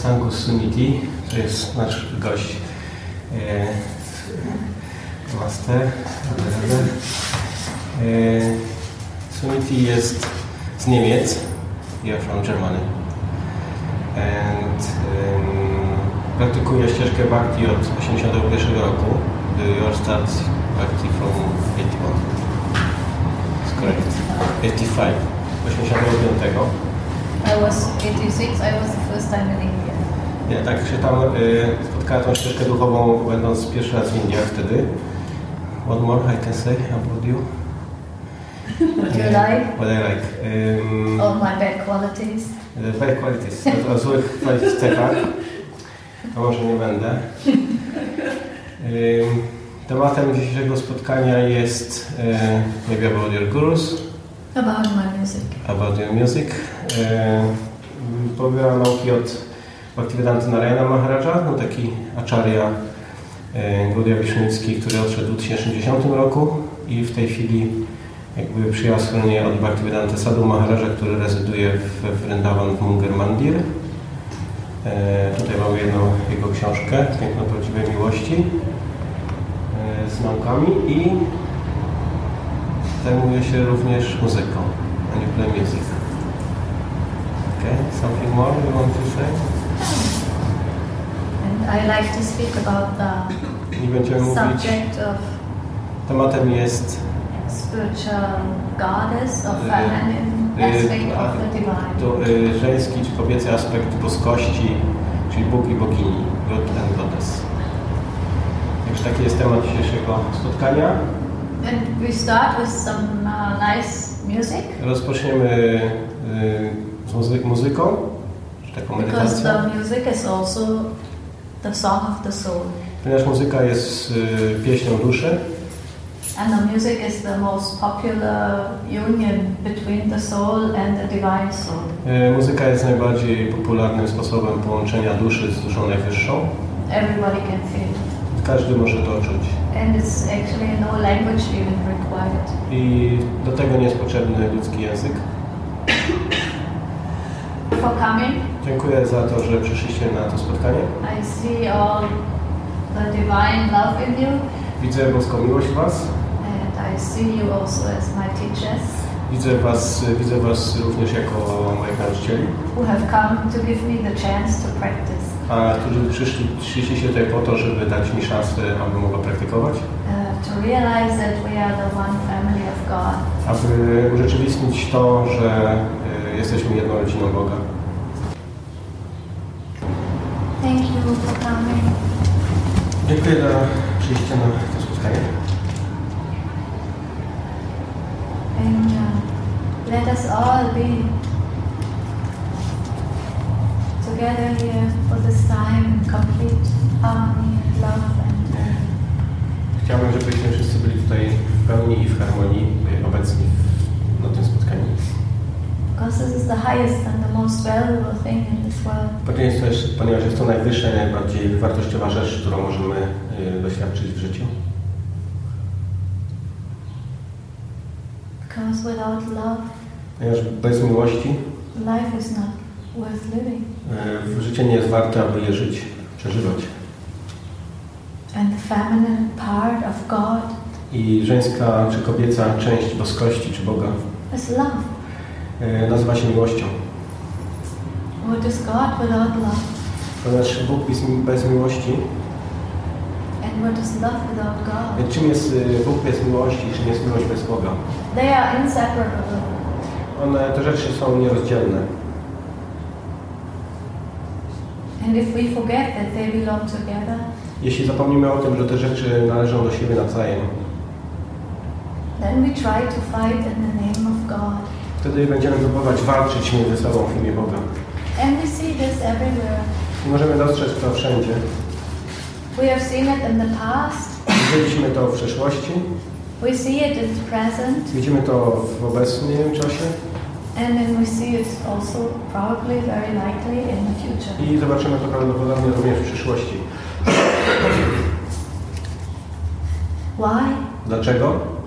Satsangu Suniti. To jest nasz gość e, master. E, Suniti jest z Niemiec. Yeah, from Germany. And um, praktykuje ścieżkę Bhakti od 81 roku. Do your start Bhakti from 81. That's correct. 85. 85. I was 86, I was the first time in India. Nie, tak się tam y, spotkała tą ścieżkę duchową, będąc pierwszy raz w Indiach wtedy. What more I can say about you? What you like? What I like. Um, All my bad qualities. Bad qualities. O, o złych cechach. To może nie będę. Um, tematem dzisiejszego spotkania jest uh, maybe about your gurus, About my music. about your music. E, Pobieram nauki od Bhaktivedanta Narayana Maharaja, no taki acharya e, Gaudiya Wisznicki, który odszedł w 2010 roku i w tej chwili jakby przyjął schronienie od Bhaktivedanta Sadhu Maharaja, który rezyduje w Vrindavan w Munger Mandir. E, tutaj mamy jedną jego książkę, Piękno Prawdziwej Miłości e, z naukami i zajmuje się również muzyką, a nie play music. Okay, something more you want to say? I like to speak about the I będziemy mówić, tematem jest spiritual goddess or Y, feminine y, aspect of the divine. y, żeński czy kobiecy aspekt boskości, czyli Bóg i bogini, God and Goddess. Także taki jest temat dzisiejszego spotkania. And we start with some uh, nice music Rozpoczniemy y, z muzy muzyką, czy taką because medytacją. the music is also the song of the soul. Ponieważ muzyka jest y, pieśnią duszy, And the music is the most popular union between the soul and the divine soul. y, muzyka jest najbardziej popularnym sposobem połączenia duszy z duszą najwyższą. Everybody can feel it. Każdy może to czuć. And it's actually no language even required. I do tego nie jest potrzebny ludzki język. For coming, Dziękuję za to, że przyszliście na to spotkanie. I see all the divine love in you, Widzę boską miłość w Was. and I see you also as my teachers Widzę Was, widzę was również jako moich nauczycieli, who have come to give me the chance to practice, a którzy przyszli, przyszliście tutaj po to, żeby dać mi szansę, abym mogła praktykować, uh, to realize that we are the one family of God. aby urzeczywistnić to, że y, jesteśmy jedną rodziną Boga. Coming. Dziękuję za przyjście na to spotkanie. And uh, let us all be together here for this time in complete harmony and love and uh, Chciałbym, żebyśmy wszyscy byli tutaj w pełni i w harmonii obecni w, na tym spotkaniu. Because this is the highest and the most valuable thing in this world. Ponieważ jest, to najwyższa i najbardziej wartościowa rzecz, którą możemy y, doświadczyć w życiu. Because without love, Ponieważ bez miłości life is not worth living. y, życie nie jest warte, aby je żyć, przeżywać. And the feminine part of God I żeńska czy kobieca część boskości czy Boga is love. Y, nazywa się miłością. What is God without love? Ponieważ Bóg bez miłości, And what is love without God? więc czym jest y, Bóg bez miłości, czym jest miłość bez Boga? They are inseparable. One, te rzeczy są nierozdzielne. And if we forget that they belong together, Jeśli zapomnimy o tym, że te rzeczy należą do siebie nawzajem, then we try to fight in the name of God. Wtedy będziemy próbować walczyć między sobą w imię Boga. And we see this everywhere. I możemy dostrzec to wszędzie. We have seen it in the past, Widzieliśmy to w przeszłości, we see it in the present, widzimy to w obecnym czasie and then we see it also probably very likely in the future. i zobaczymy to prawdopodobnie również w przyszłości. Why? Dlaczego?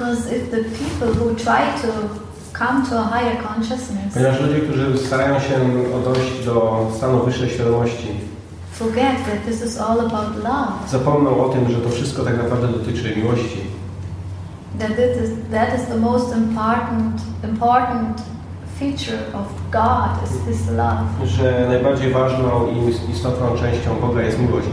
Because if the people who try to come to a higher consciousness Ponieważ ludzie, którzy starają się dojść do stanu wyższej świadomości, forget that this is all about love, zapomną o tym, że to wszystko tak naprawdę dotyczy miłości. that is, that is the most important, important feature of God is His love. Że najbardziej ważną i istotną częścią Boga jest miłość.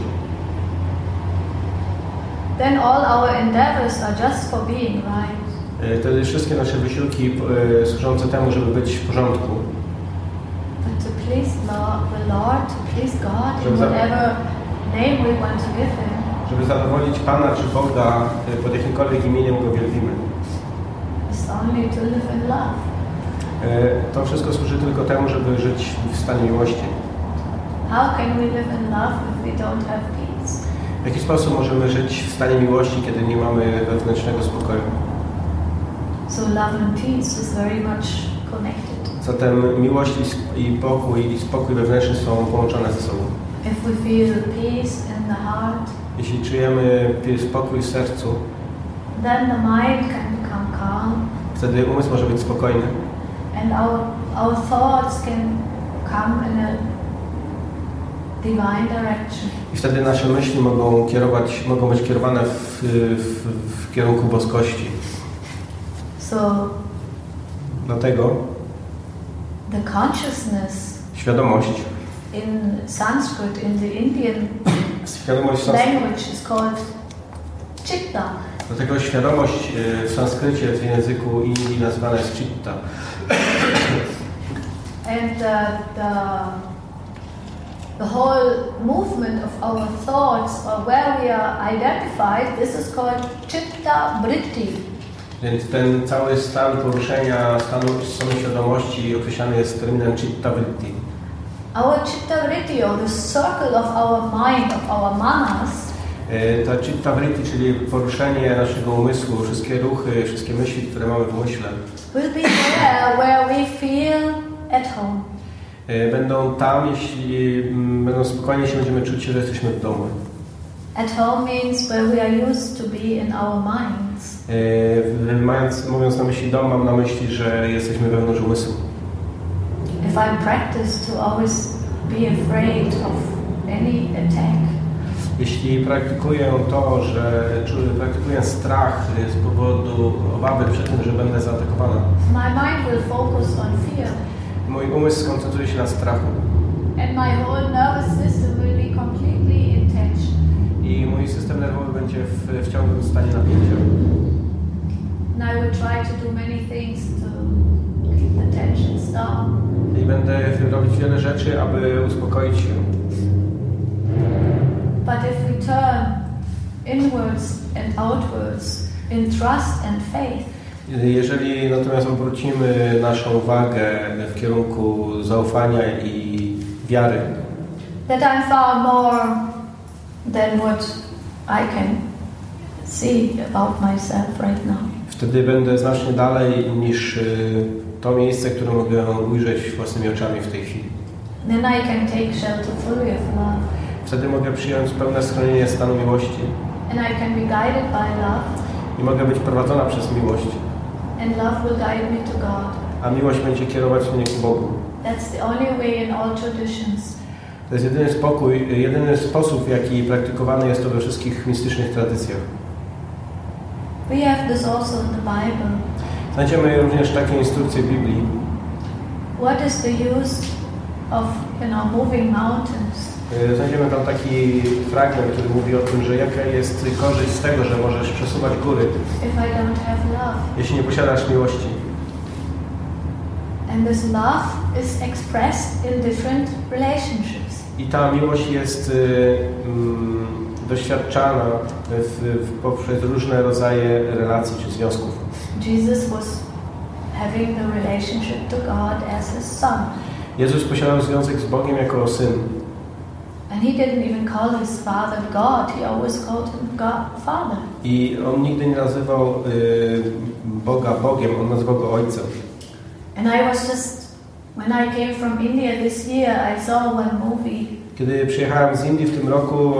Then all our endeavors are just for being right. E, Wtedy wszystkie nasze wysiłki e, służące temu, żeby być w porządku, But to please Lord, the Lord, to please God, in Żeby za- whatever name we want to give Him, żeby zadowolić Pana czy Boga e, pod jakimkolwiek imieniem Go wielbimy. only to live in love. To wszystko służy tylko temu, żeby żyć w stanie miłości. How can we live in love if we don't have jaki sposób możemy żyć w stanie miłości, kiedy nie mamy wewnętrznego spokoju? So love and peace is very much connected. Zatem miłość i i pokój i spokój wewnętrzny są połączone ze sobą. If we feel peace in the heart, Jeśli czujemy spokój w sercu, then the mind can become calm wtedy umysł może być spokojny, and our, our thoughts can come in a. I wtedy nasze myśli mogą kierować, mogą być kierowane w, w, w kierunku boskości. So Dlatego the consciousness świadomość, in Sanskrit, in the Indian świadomość, language is called chitta. dlatego świadomość e, w sanskrycie, w języku Indii nazywana jest chitta. And uh, the, the whole movement of our thoughts or where we are identified, this is called chitta vritti. Więc ten cały stan poruszenia stanu, stanu świadomości określany jest terminem chitta vritti. Our chitta vritti or the circle of our mind, of our manas, E, Ta chitta vritti, czyli poruszenie naszego umysłu, wszystkie ruchy, wszystkie myśli, które mamy w umyśle, will be there where we feel at home. E, będą tam, jeśli mm, będą spokojnie się będziemy czuć, że jesteśmy w domu. At home means where we are used to be in our minds. E, Mając, mówiąc na myśli dom, mam na myśli, że jesteśmy wewnątrz umysłu. If I practice to always be afraid of any attack, Jeśli praktykuję to, że czuję, praktykuję strach z powodu obawy przed tym, że będę zaatakowana, my mind will focus on fear. Mój umysł skoncentruje się na strachu And my whole nervous system will be completely in tension. i mój system nerwowy będzie w, w ciągłym stanie napięcia. And I will try to do many things to keep the tensions down. I będę robić wiele rzeczy, aby uspokoić się. But if we turn inwards and outwards in trust and faith, Jeżeli natomiast obrócimy naszą uwagę w kierunku zaufania i wiary, that I'm far more than what I can see about myself right now. wtedy będę znacznie dalej niż y, to miejsce, które mogę ujrzeć własnymi oczami w tej chwili. Then I can take shelter fully of love. Wtedy mogę przyjąć pełne schronienie stanu miłości And I can be guided by love. i mogę być prowadzona przez miłość, And love will guide me to God. a miłość będzie kierować mnie ku Bogu. That's the only way in all traditions. To jest jedyny spokój, jedyny sposób, w jaki praktykowany jest to we wszystkich mistycznych tradycjach. We have this also in the Bible. Znajdziemy również takie instrukcje w Biblii. What is the use of you know moving mountains? Y, Znajdziemy tam taki fragment, który mówi o tym, że jaka jest korzyść z tego, że możesz przesuwać góry, if I don't have love? jeśli nie posiadasz miłości. And this love is expressed in different relationships. I ta miłość jest y, mm, doświadczana w, w, poprzez różne rodzaje relacji czy związków. Jesus was having a relationship to God as his son. Jezus posiadał związek z Bogiem jako syn. I on nigdy nie nazywał y, Boga Bogiem, on nazywał go Ojcem. And I was just, when I came from India this year, I saw one movie, Kiedy przyjechałem z Indii w tym roku,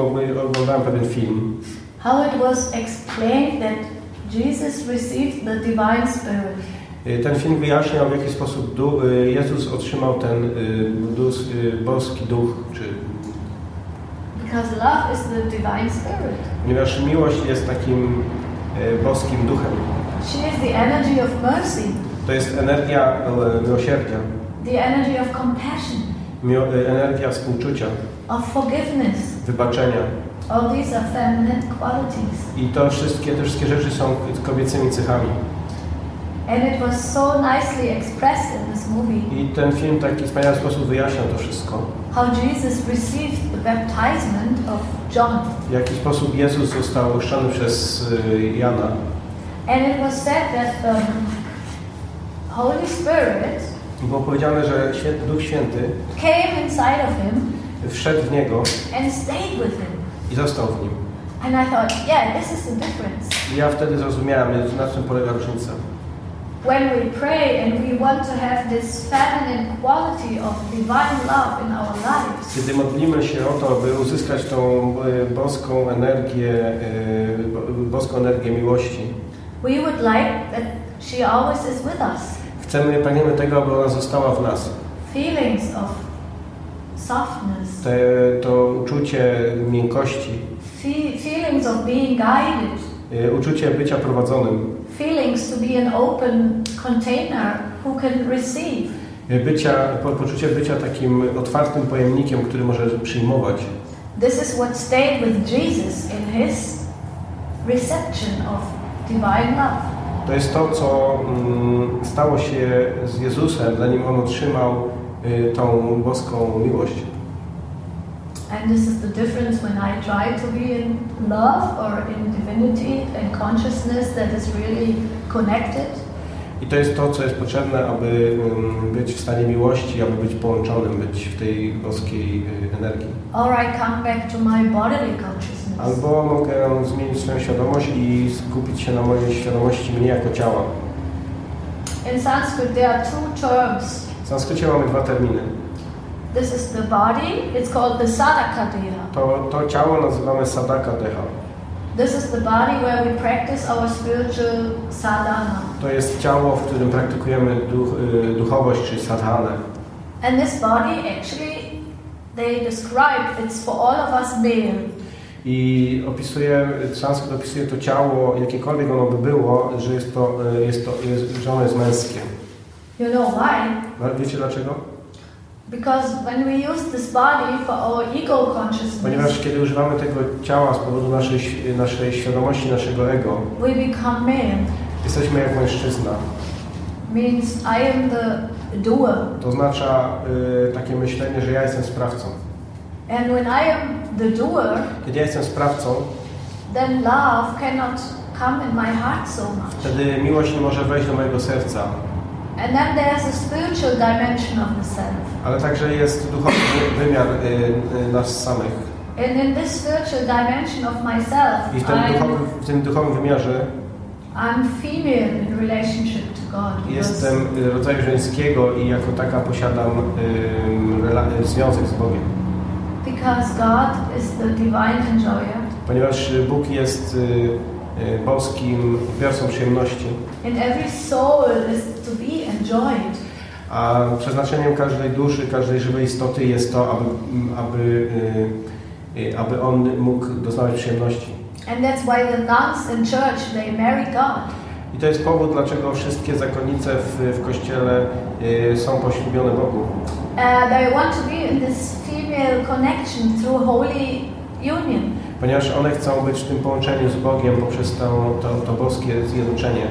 oglądałem pewien film. how it was explained that Jesus received the divine spirit. Y, Ten film wyjaśniał, w jaki sposób y, Jezus otrzymał ten y, boski duch, czy, Because love is the divine spirit. ponieważ miłość jest takim y, boskim duchem. She is the energy of mercy, To jest energia y, miłosierdzia, the energy of compassion, mio, y, energia współczucia, of forgiveness. wybaczenia. All these are feminine qualities. I to wszystkie, te wszystkie rzeczy są kobiecymi cechami. And it was so nicely expressed in this movie I ten film w taki wspaniały sposób wyjaśniał to wszystko. how Jesus received the baptizement of John. W jaki sposób Jezus został ochrzczony przez y, Jana. And it was said that the Holy Spirit I było powiedziane, że Duch Święty came inside of him wszedł w niego and stayed with him. i został w nim. And I thought, yeah, this is the difference. I ja wtedy zrozumiałem, na czym polega różnica. When we pray and we want to have this feminine quality of divine love in our lives, Kiedy modlimy się o to, by uzyskać tą y, boską energię, bo- boską energię miłości, we would like that she always is with us. chcemy, pragniemy tego, aby ona została w nas. Feelings of softness, Te, to uczucie miękkości, fe- feelings of being guided, y, uczucie bycia prowadzonym, feelings to be an open container who can receive. bycia, po, poczucie bycia takim otwartym pojemnikiem, który może przyjmować. This is what stayed with Jesus in his reception of divine love. To jest to, co mm, stało się z Jezusem, zanim On otrzymał y, tą boską miłość. And this is the difference when I try to be in love or in divinity and consciousness that is really connected. I to jest to, co jest potrzebne, aby być w stanie miłości, aby być połączonym, być w tej boskiej y, energii. Or I come back to my bodily consciousness. Albo mogę zmienić swoją świadomość i skupić się na mojej świadomości mnie jako ciała. In Sanskrit, there are two terms. W sanskrycie mamy dwa terminy. This is the body, it's called the sadhaka deha. To, to ciało nazywamy sadaka deha. This is the body where we practice our spiritual sadhana. To jest ciało, w którym praktykujemy duch, y, duchowość, czy sadhanę. And this body actually, they describe it's for all of us male. I opisuje, sanskryt opisuje to ciało, jakiekolwiek ono by było, że jest to, y, jest to jest, że ono jest męskie. You know why? Wiecie dlaczego? Ponieważ kiedy używamy tego ciała z powodu naszej, naszej świadomości, naszego ego, we become male. jesteśmy jak mężczyzna. Means I am the doer. To oznacza y, takie myślenie, że ja jestem sprawcą. And when I am the doer, Kiedy ja jestem sprawcą, then love cannot come in my heart so much. wtedy miłość nie może wejść do mojego serca. And then there's a spiritual dimension of the self. Ale także jest duchowy wymiar y, y, nas samych. And in this spiritual dimension of myself, I w tym, duchowym, w tym duchowym wymiarze I'm female in relationship to God. jestem rodzaju żeńskiego i jako taka posiadam y, związek z Bogiem. Because God is the divine enjoyer, Ponieważ Bóg jest y, y, boskim odbiorcą przyjemności, and every soul is to be enjoyed. a przeznaczeniem każdej duszy, każdej żywej istoty jest to, aby, aby, y, y, aby on mógł doznawać przyjemności. And that's why the nuns in church they marry God. I to jest powód, dlaczego wszystkie zakonnice w, w kościele y, są poślubione Bogu. Uh, they want to be in this female connection through holy union. Ponieważ one chcą być w tym połączeniu z Bogiem poprzez to, to, to boskie zjednoczenie.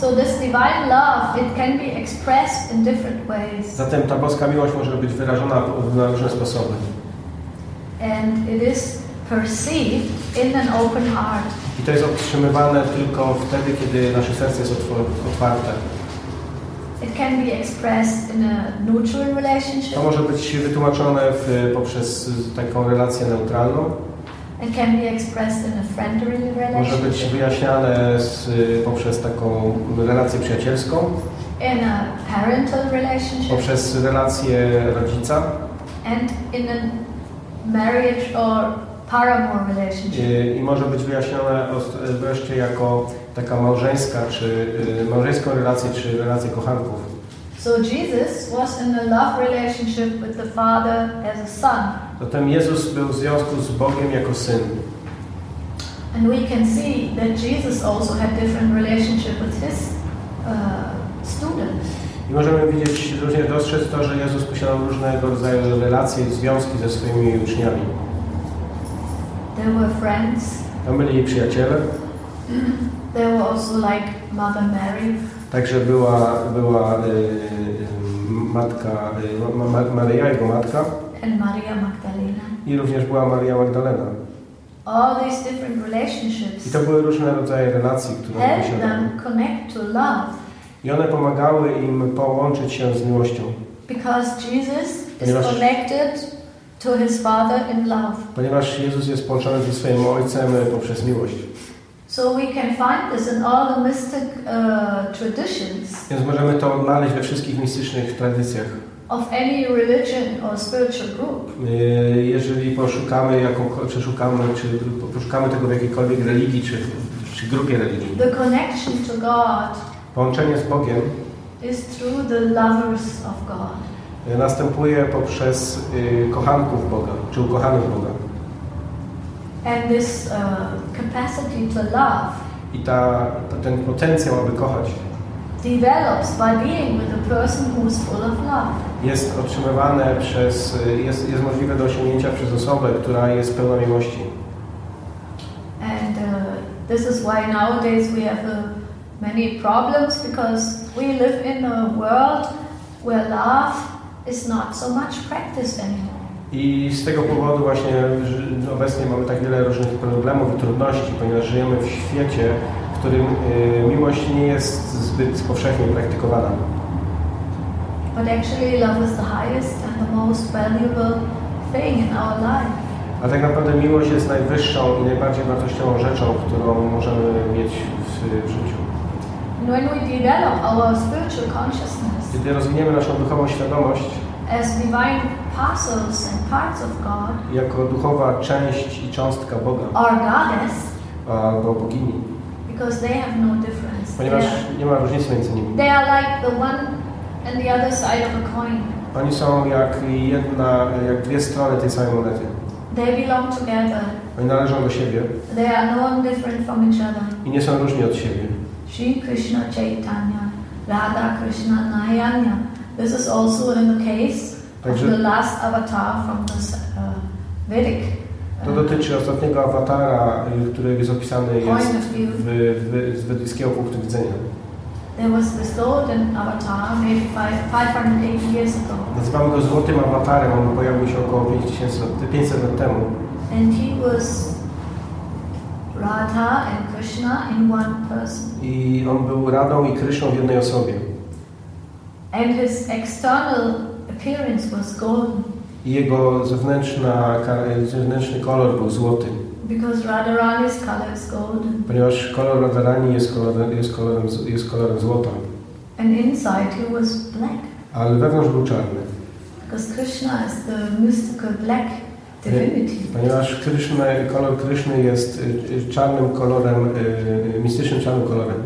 So this divine love, it can be expressed in different ways. Zatem ta boska miłość może być wyrażona na różne sposoby. And it is perceived in an open heart. I to jest otrzymywane tylko wtedy, kiedy nasze serce jest otwarte. It can be expressed in a neutral relationship. To może być wytłumaczone w, poprzez taką relację neutralną. Może być wyjaśniane z, poprzez taką relację przyjacielską, In a parental relationship. poprzez relację rodzica And in a marriage or paramour relationship. i, i może być wyjaśnione ost- wreszcie jako taka małżeńska, czy y, małżeńską relację, czy relację kochanków. So Jesus was in a love relationship with the Father as a son. Zatem Jezus był w związku z Bogiem jako syn. And we can see that Jesus also had different relationship with his uh, students. I możemy widzieć, również dostrzec to, że Jezus posiadał różnego rodzaju relacje i związki ze swoimi uczniami. They were friends. Tam byli przyjaciele, They were also like Mother Mary. także była, była y, y, matka, y, ma, ma, Maryja, jego matka and Maria Magdalena. i również była Maria Magdalena. All these different I relationships to były różne rodzaje relacji, które help them connect to love I one pomagały im połączyć się z miłością, because Jesus is Ponieważ- connected to his Father in love. ponieważ Jezus jest połączony ze swoim Ojcem y, poprzez miłość. So we can find this in all the mystic uh, traditions Więc możemy to odnaleźć we wszystkich mistycznych tradycjach. Of any religion or spiritual group. Y, Jeżeli poszukamy, jaką, przeszukamy, czy poszukamy tego w jakiejkolwiek religii, czy, czy grupie religii, The connection to God połączenie z Bogiem is through the lovers of God. y, następuje poprzez y, kochanków Boga, czy ukochanych Boga. And this uh, capacity to love I ta, ta, ten potencjał, aby kochać, develops by being with a person who is full of love. jest otrzymywane przez, jest, jest możliwe do osiągnięcia przez osobę, która jest pełna miłości. And uh, this is why nowadays we have uh, many problems because we live in a world where love is not so much practiced anymore. I z tego powodu właśnie obecnie mamy tak wiele różnych problemów i trudności, ponieważ żyjemy w świecie, którym y, miłość nie jest zbyt powszechnie praktykowana. But actually, love is the highest and the most valuable thing in our life. A tak naprawdę miłość jest najwyższą i najbardziej wartościową rzeczą, którą możemy mieć w, w życiu. And when we develop our spiritual consciousness Kiedy rozwiniemy naszą duchową świadomość as divine parcels and parts of God, jako duchowa część i cząstka Boga or goddess, albo bogini, because they have no difference. Ponieważ nie ma różnicy między nimi. they are like the one and the other side of a coin. Oni są jak jedna, jak dwie strony tej samej monety. They belong together. Oni należą do siebie They are no different from each other. i nie są różni od siebie. Sri Krishna Chaitanya, Radha Krishna Nayanya. This is also in the case of Także- the last avatar from the uh, Vedic. To dotyczy ostatniego awatara, y, który jest opisany jest w, w, z wedyjskiego punktu widzenia. There was bestowed an avatar five, 580 years ago, Nazywamy go złotym awatarem, on pojawił się około 5000 lat, 500 lat temu. and he was Radha and Krishna in one person. I on był Radą i Kryszną w jednej osobie. And his external appearance was golden I jego zewnętrzna, zewnętrzny kolor był złoty, because Radharani's color is golden. ponieważ kolor Radharani jest kolorem, jest kolorem, jest kolorem złota, And inside he was black ale wewnątrz był czarny. because Krishna is the mystical black divinity. Ponieważ Kryszna, kolor Kryszny jest y, y, czarnym kolorem, y, mistycznym czarnym kolorem.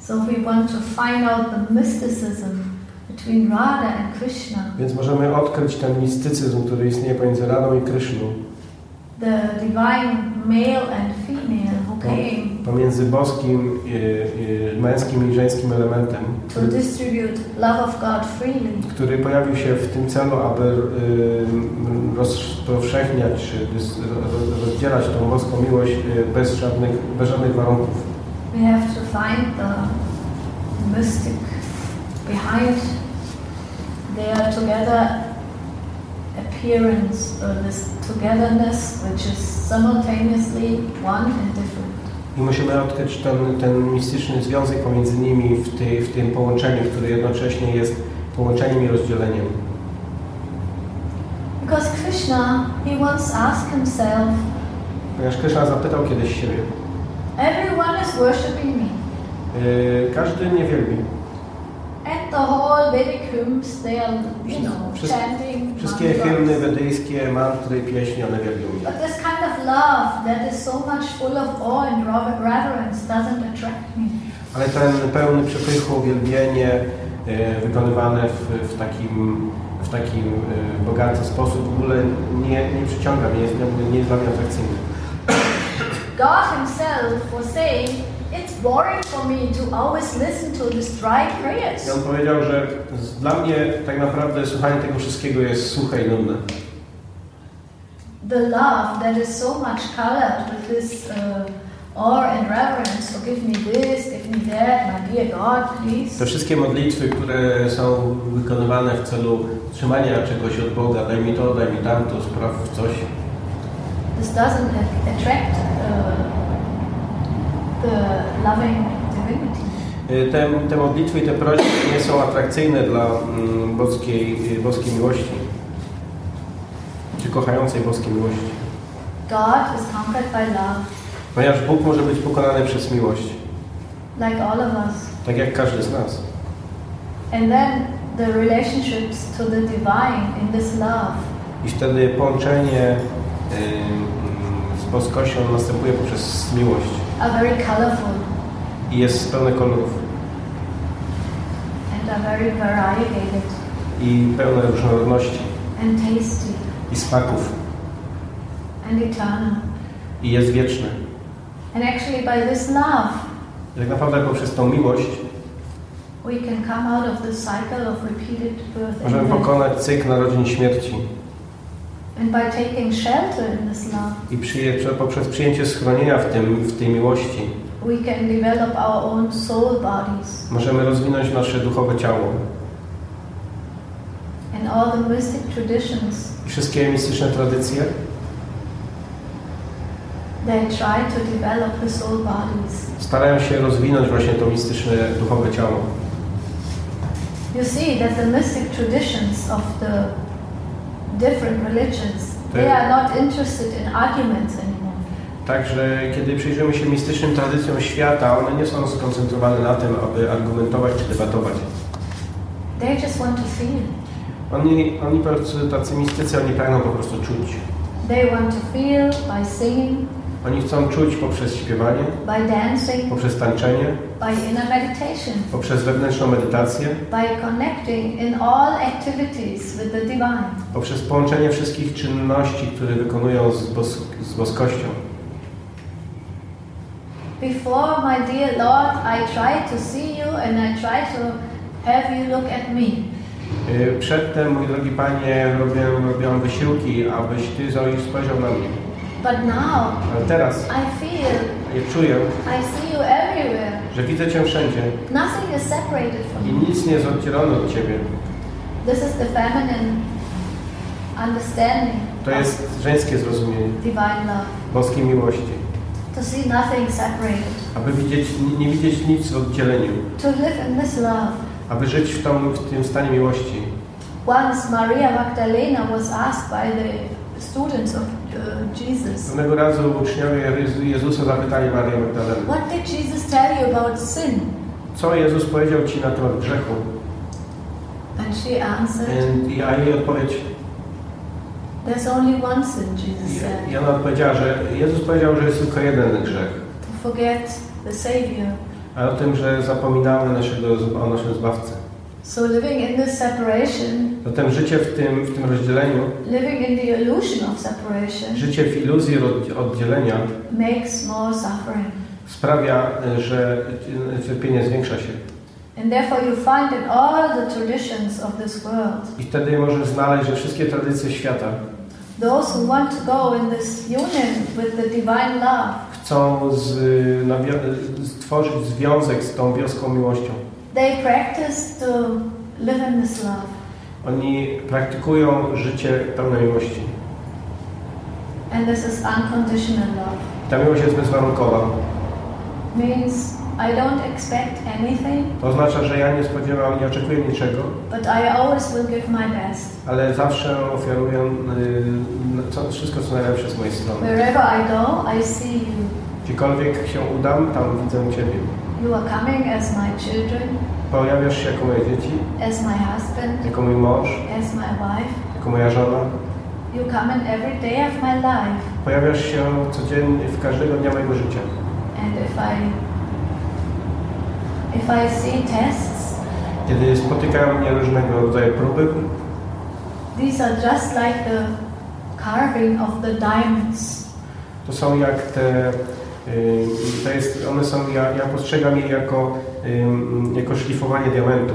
So we want to find out the mysticism between Radha and Krishna, Więc możemy odkryć ten mistycyzm, który istnieje pomiędzy Radą i Kryszną, the divine male and female who came pomiędzy boskim, męskim i żeńskim elementem, to który, distribute love of God freely. który pojawił się w tym celu, aby y, rozpowszechniać czy rozdzielać tą boską miłość y, bez żadnych, bez żadnych warunków. we have to find the mystic behind their together appearance, or this togetherness which is simultaneously one and different. I musimy odkryć ten, ten mistyczny związek pomiędzy nimi w, tej, w tym połączeniu, które jednocześnie jest połączeniem i rozdzieleniem. Because Krishna, he once asked himself, Ponieważ Krishna zapytał kiedyś siebie, everyone is worshipping me. yy, każdy nie wielbi. The whole Vedic hymns, they are, you know, chanting. Wszystkie hymny wedyjskie, mantry, pieśni, one wielbią mnie. But this kind of love that is so much full of awe and rever- reverence doesn't attract me. Ale ten pełny przepychu, uwielbienie e, wykonywane w, w takim, w takim e, bogaty sposób w ogóle nie, nie przyciąga mnie, nie, nie jest dla mnie atrakcyjny. God Himself was saying, It's boring for me to always listen to these dry I prayers. on powiedział, że dla mnie tak naprawdę słuchanie tego wszystkiego jest suche i nudne. The love that is so much colored with this uh, awe and reverence. So give me this, give me that, my dear God, Te please. wszystkie modlitwy, które są wykonywane w celu trzymania czegoś od Boga, daj mi to, daj mi tamto, spraw coś, This doesn't attract uh, the loving divinity. e, te, te modlitwy i te prośby nie są atrakcyjne dla mm, boskiej, e, boskiej miłości, czy kochającej boskiej miłości. God is conquered by love, Ponieważ Bóg może być pokonany przez miłość, like all of us. tak jak każdy z nas. And then the relationships to the divine in this love I wtedy połączenie ym, z boskością następuje poprzez miłość are very colorful. I jest pełne kolorów. And are very variegated i pełne różnorodności. And tasty. I smaków. And eternal. i jest wieczne. And actually, by this love, I tak naprawdę poprzez tą miłość we can come out of the cycle of repeated birth możemy pokonać cykl narodzin śmierci And by taking shelter in this love, i przyje, prze- poprzez przyjęcie schronienia w, tym, w tej miłości we can develop our own soul bodies możemy rozwinąć nasze duchowe ciało. and all the mystic traditions. Wszystkie mistyczne tradycje They try to develop the soul bodies. starają się rozwinąć właśnie to mistyczne duchowe ciało. You see that the mystic traditions of the different religions, they are not interested in arguments anymore. Także kiedy przyjrzymy się mistycznym tradycjom świata, one nie są skoncentrowane na tym, aby argumentować czy debatować. They just want to feel. Oni, oni po prostu, tacy mistycy, oni pragną po prostu czuć. They want to feel by singing, Oni chcą czuć poprzez śpiewanie, by dancing, poprzez tańczenie, by inner meditation, poprzez wewnętrzną medytację, by connecting in all activities with the divine. poprzez połączenie wszystkich czynności, które wykonują z, bos z boskością. Before, my dear Lord, I try to see you and I try to have you look at me. Yy, Przedtem, mój drogi Panie, robię, robię wysiłki, abyś Ty Zoe, spojrzał na mnie. But now Ale teraz I feel, ja czuję, I see you everywhere. że widzę Cię wszędzie Nothing is separated from i nic nie jest oddzielone od Ciebie. This is the feminine understanding To jest żeńskie zrozumienie divine love. boskiej miłości. To see nothing separated. Aby widzieć, nie widzieć nic w oddzieleniu. To live in this love. Aby żyć w, tą, w tym stanie miłości. Once Maria Magdalena was asked by the students of Jesus, Pewnego razu uczniowie Jezu- Jezusa zapytali Marię Magdalenę. What did Jesus tell you about sin? Co Jezus powiedział Ci na temat grzechu? And she answered, I a jej odpowiedź, There's only one sin, Jesus said, i ona odpowiedziała, że Jezus powiedział, że jest tylko jeden grzech. to forget the Savior. A o tym, że zapominamy naszego, o naszym Zbawcy. So living in this separation, Zatem życie w tym, w tym rozdzieleniu, living in the illusion of separation, życie w iluzji od- oddzielenia makes more suffering. sprawia, że cierpienie zwiększa się. And therefore you find in all the traditions of this world, I wtedy możesz znaleźć, że wszystkie tradycje świata Those who want to go in this union with the divine love, chcą z, nawio- stworzyć związek z tą wioską miłością. They practice to live in this love. Oni praktykują życie pełne miłości. And this is unconditional love. Ta miłość jest bezwarunkowa. Means I don't expect anything, To oznacza, że ja nie spodziewam, nie oczekuję niczego, but I always will give my best. ale zawsze ofiaruję y, co, wszystko, co najlepsze z mojej strony. Wherever I go, I see you. Gdziekolwiek się udam, tam widzę Ciebie. You are coming as my children, Pojawiasz się jako moje dzieci, as my husband, jako mój mąż, as my wife. jako moja żona. You come in every day of my life. Pojawiasz się codziennie w każdego dnia mojego życia. And if I if I see tests, Kiedy spotykają mnie różnego rodzaju próby, these are just like the carving of the diamonds. to są jak te, to jest, one są, ja, ja postrzegam je jako, jako szlifowanie diamentu.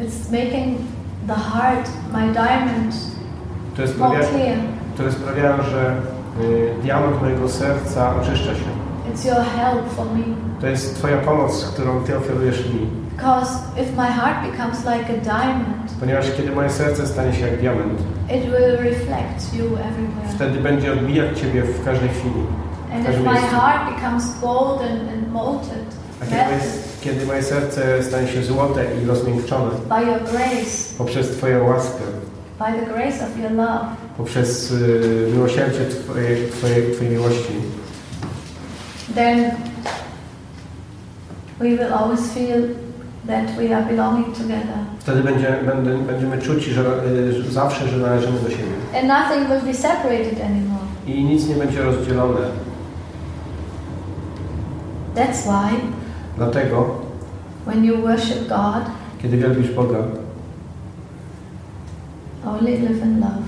It's making the heart, my diamond, które, more sprawia, które sprawiają, że y, diament mojego serca oczyszcza się. It's your help for me. To jest Twoja pomoc, którą Ty oferujesz mi. Because if my heart becomes like a diamond, Ponieważ kiedy moje serce stanie się jak diament, it will reflect you everywhere. wtedy będzie odbijać Ciebie w każdej chwili. And if my heart becomes gold and, and molted, A kiedy moje, kiedy moje serce stanie się złote i rozmiękczone by your grace, poprzez Twoją łaskę, by the grace of your love, poprzez y, miłosierdzie Twojej, twojej, twojej miłości, then we will always feel that we are belonging together. wtedy będzie, będę, będziemy czuć, że, y, że zawsze, że należymy do siebie. And nothing will be separated anymore. I nic nie będzie rozdzielone. That's why Dlatego, when you worship God, kiedy wielbisz Boga, only live in love.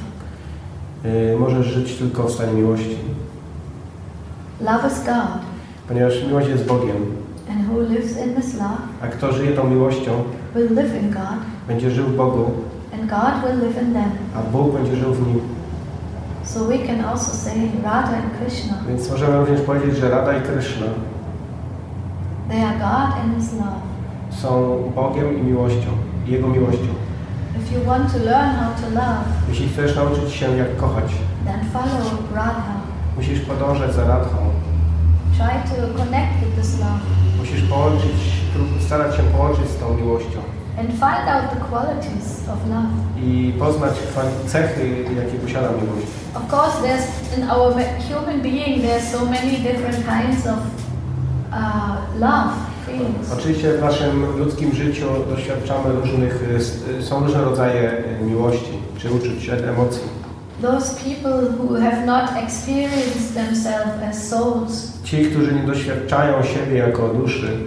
y, możesz żyć tylko w stanie miłości. Love is God, Ponieważ miłość jest Bogiem, and who lives in this love a kto żyje tą miłością, will live in God, będzie żył w Bogu, and God will live in them. a Bóg będzie żył w nim. So we can also say Radha and Krishna, Więc możemy również powiedzieć, że Rada i Kryszna they are God and His love. są Bogiem i miłością, Jego miłością. If you want to learn how to love, Jeśli chcesz nauczyć się jak kochać, then follow Radha. musisz podążać za Radhą. Try to connect with this love Musisz połączyć, starać się połączyć z tą miłością and find out the qualities of love. i poznać cechy, jakie posiada miłość. Of course, there's in our ma- human being there's so many different kinds of. Oczywiście w naszym ludzkim życiu doświadczamy różnych, s- y, są różne rodzaje miłości, czy uczuć, e- emocji. Those people who have not experienced themselves as souls, Ci, którzy nie doświadczają siebie jako duszy,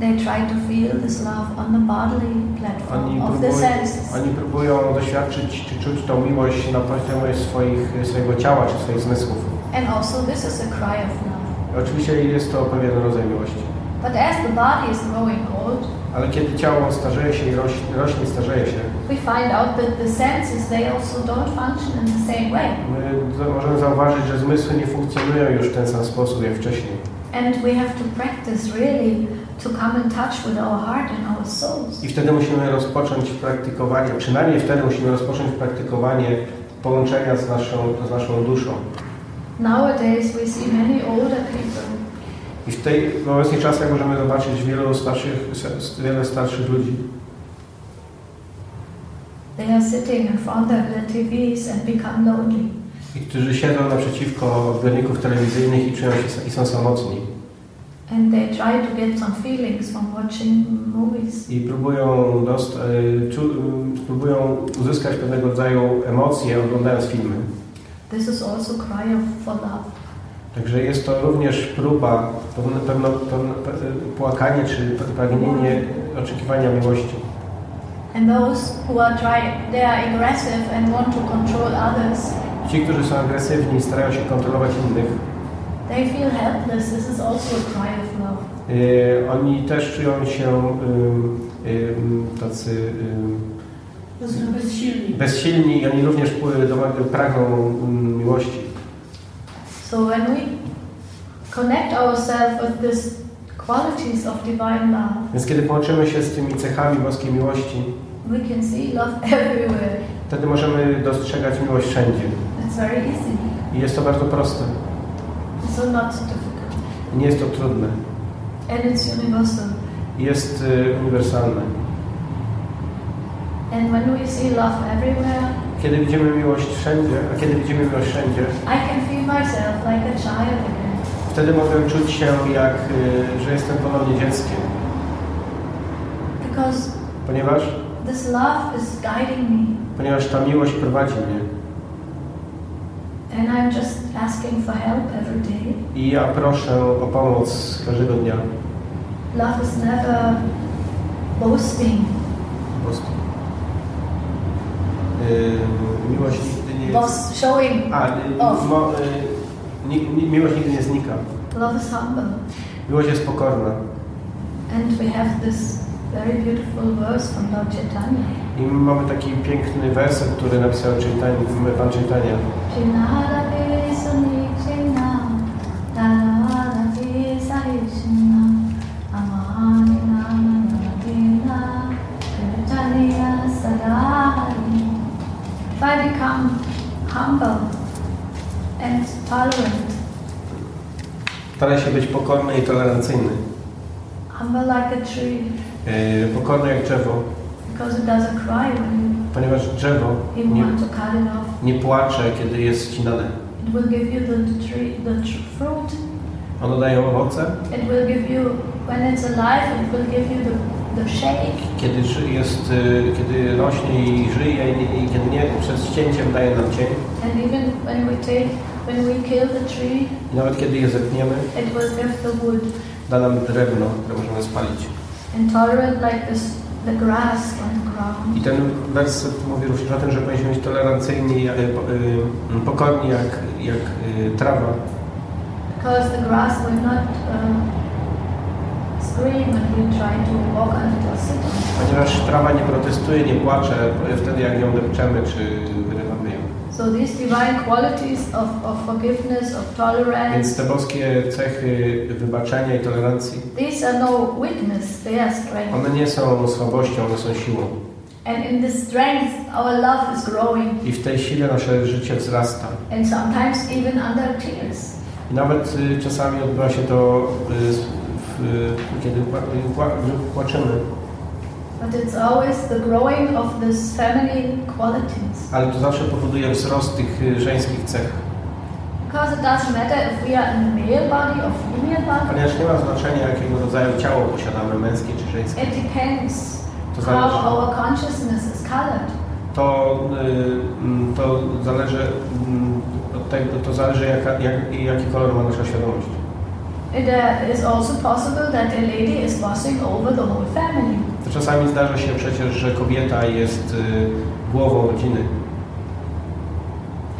they try to feel this love on the bodily oni platform of the senses. oni próbują doświadczyć czy czuć tą miłość na poziomie swoich, swojego ciała czy swoich zmysłów. And also, this is a cry of love. Oczywiście jest to pewien rodzaj miłości. But as the body is growing old, Ale kiedy ciało starzeje się i rośnie, rośnie starzeje się, we find out that the senses they also don't function in the same way. my możemy zauważyć, że zmysły nie funkcjonują już w ten sam sposób jak wcześniej. And we have to practice really to come in touch with our heart and our souls. I wtedy musimy rozpocząć praktykowanie, przynajmniej wtedy musimy rozpocząć praktykowanie połączenia z naszą, z naszą duszą. Nowadays, we see many older people I w tej w obecnych czasach możemy zobaczyć wielu starszych, wiele starszych ludzi, They are sitting in front of the TVs and become lonely. i którzy siedzą naprzeciwko odbiorników telewizyjnych i czują się i są samotni. And they try to get some feelings from watching movies. I próbują, dost, y, czu, y, próbują uzyskać pewnego rodzaju emocje oglądając filmy. This is also cry for love. Także jest to również próba, pewno, pewne, pe- płakanie czy pragnienie oczekiwania miłości. And those who are trying, they are aggressive and want to control others. Ci, którzy są agresywni, starają się kontrolować innych, They feel helpless. This is also a cry of love. y, oni też czują się ym, ym, tacy bezsilni. bezsilni i oni również pragną mm, miłości. So when we connect ourselves with these qualities of divine love, Więc kiedy połączymy się z tymi cechami boskiej miłości, we can see love everywhere. wtedy możemy dostrzegać miłość wszędzie. It's very easy. I jest to bardzo proste. So not so difficult. Nie jest to trudne. And it's universal. Jest y, uniwersalne. And when we see love everywhere, Kiedy widzimy miłość wszędzie, a kiedy widzimy miłość wszędzie, I can feel myself like a child again. wtedy mogę czuć się jak, y, że jestem ponownie dzieckiem. Because Ponieważ, this love is guiding me. ponieważ ta miłość prowadzi mnie. And I'm just asking for help every day. I ja proszę o pomoc każdego dnia. Love is never boasting. Y, miłość nigdy nie jest... showing. A, y, off. mo, y, miłość nigdy nie znika. Love is humble. Miłość jest pokorna. And we have this very beautiful verse from Lord Chaitanya. I my mamy taki piękny werset, który napisał Chaitanya, Pan Chaitanya. Chinada I become humble and tolerant, Staraj się być pokorny i tolerancyjny. humble like a tree, Yy, pokorny jak drzewo, because it doesn't cry when ponieważ drzewo you, you nie, want to cut it off. nie płacze, kiedy jest ścinane. It will give you the tree, the fruit. Ono daje owoce, It will give you, when it's alive, it will give you the. Kiedy jest, yy, kiedy rośnie i żyje i, kiedy nie, przed ścięciem daje nam cień. And even when we take, when we kill the tree, I nawet kiedy je zetniemy, it will give the wood. da nam drewno, które możemy spalić. And tolerant like this, the grass on the ground. I ten werset mówi również o tym, że powinniśmy być tolerancyjni, po- yy, pokorni jak, jak trawa, Because the grass will not uh, Ponieważ trawa nie protestuje, nie płacze wtedy, jak ją depczemy czy wyrywamy ją. So these divine qualities of, of forgiveness, of Więc tolerance, te boskie cechy wybaczenia i tolerancji, these are no weakness, they are strength. one nie są słabością, one są siłą. And in this strength, our love is growing. I w tej sile nasze życie wzrasta. And sometimes even under tears. I nawet y, czasami odbywa się to, y, kiedy pła- pła- płaczymy, But it's always the growing of these feminine qualities. ale to zawsze powoduje wzrost tych y, żeńskich cech. Because it doesn't matter if we are in a male body or female body. Ponieważ nie ma znaczenia, jakiego rodzaju ciało posiadamy, męskie czy żeńskie. It depends To how zależy. our consciousness is colored. to, y, mm, to zależy mm, od tego, to zależy jaka, jak, jaki kolor ma nasza świadomość. It is also possible that a lady is bossing over the whole family. To czasami zdarza się przecież, że kobieta jest y, głową rodziny,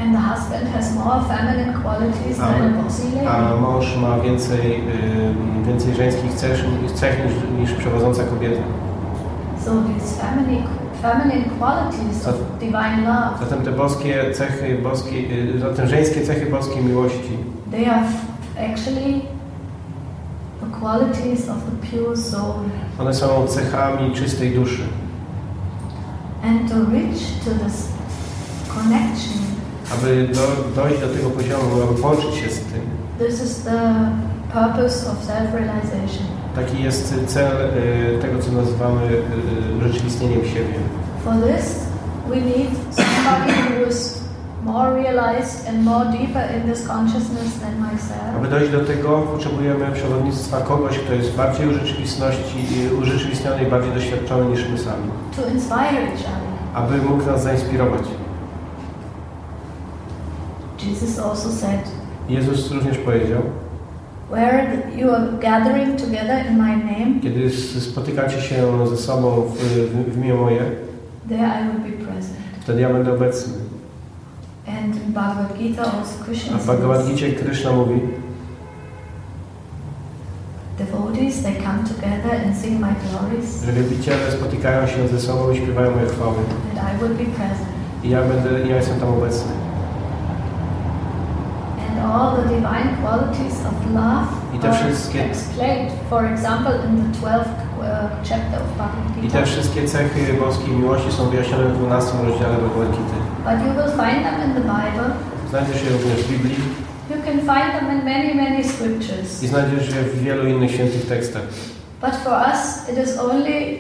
And the husband has more feminine qualities than a bossy a lady. mąż ma więcej, y, więcej żeńskich cech, cech niż, niż przewodząca kobieta. So these feminine, feminine qualities of divine love, Zatem te boskie cechy, boskie, y, zatem żeńskie cechy boskiej miłości, they are actually qualities of the pure soul. one są cechami czystej duszy. And to reach to this connection, Aby do, dojść do tego poziomu, aby połączyć się z tym, this is the purpose of self-realization. Taki jest cel y, tego, co nazywamy y, urzeczywistnieniem siebie. For this, we need somebody who is more realized and more deeper in this consciousness than myself. Aby dojść do tego, potrzebujemy przewodnictwa kogoś, kto jest bardziej urzeczywistności, urzeczywistniony i bardziej doświadczony niż my sami. To inspire each other. Aby mógł nas zainspirować. Jesus also said, Jezus również powiedział, Where you are gathering together in my name, kiedy spotykacie się ze sobą w, w, w imię moje, there I will be present. wtedy ja będę obecny. And in Bhagavad Gita also Krishna A w Bhagavad Gicie Krishna mówi, devotees, they come together and sing my glories. że wielbiciele spotykają się ze sobą i śpiewają moje chwały. And I will be present. I ja będę, ja jestem tam obecny. And all the divine qualities of love I te are wszystkie- explained, for example, in the 12th uh, chapter of Bhagavad I te Gita. wszystkie cechy boskiej miłości są wyjaśnione w 12 rozdziale Bhagavad Gita. But you will find them in the Bible. Znajdziesz je również w Biblii You can find them in many, many scriptures. i znajdziesz je w wielu innych świętych tekstach. But for us, it is only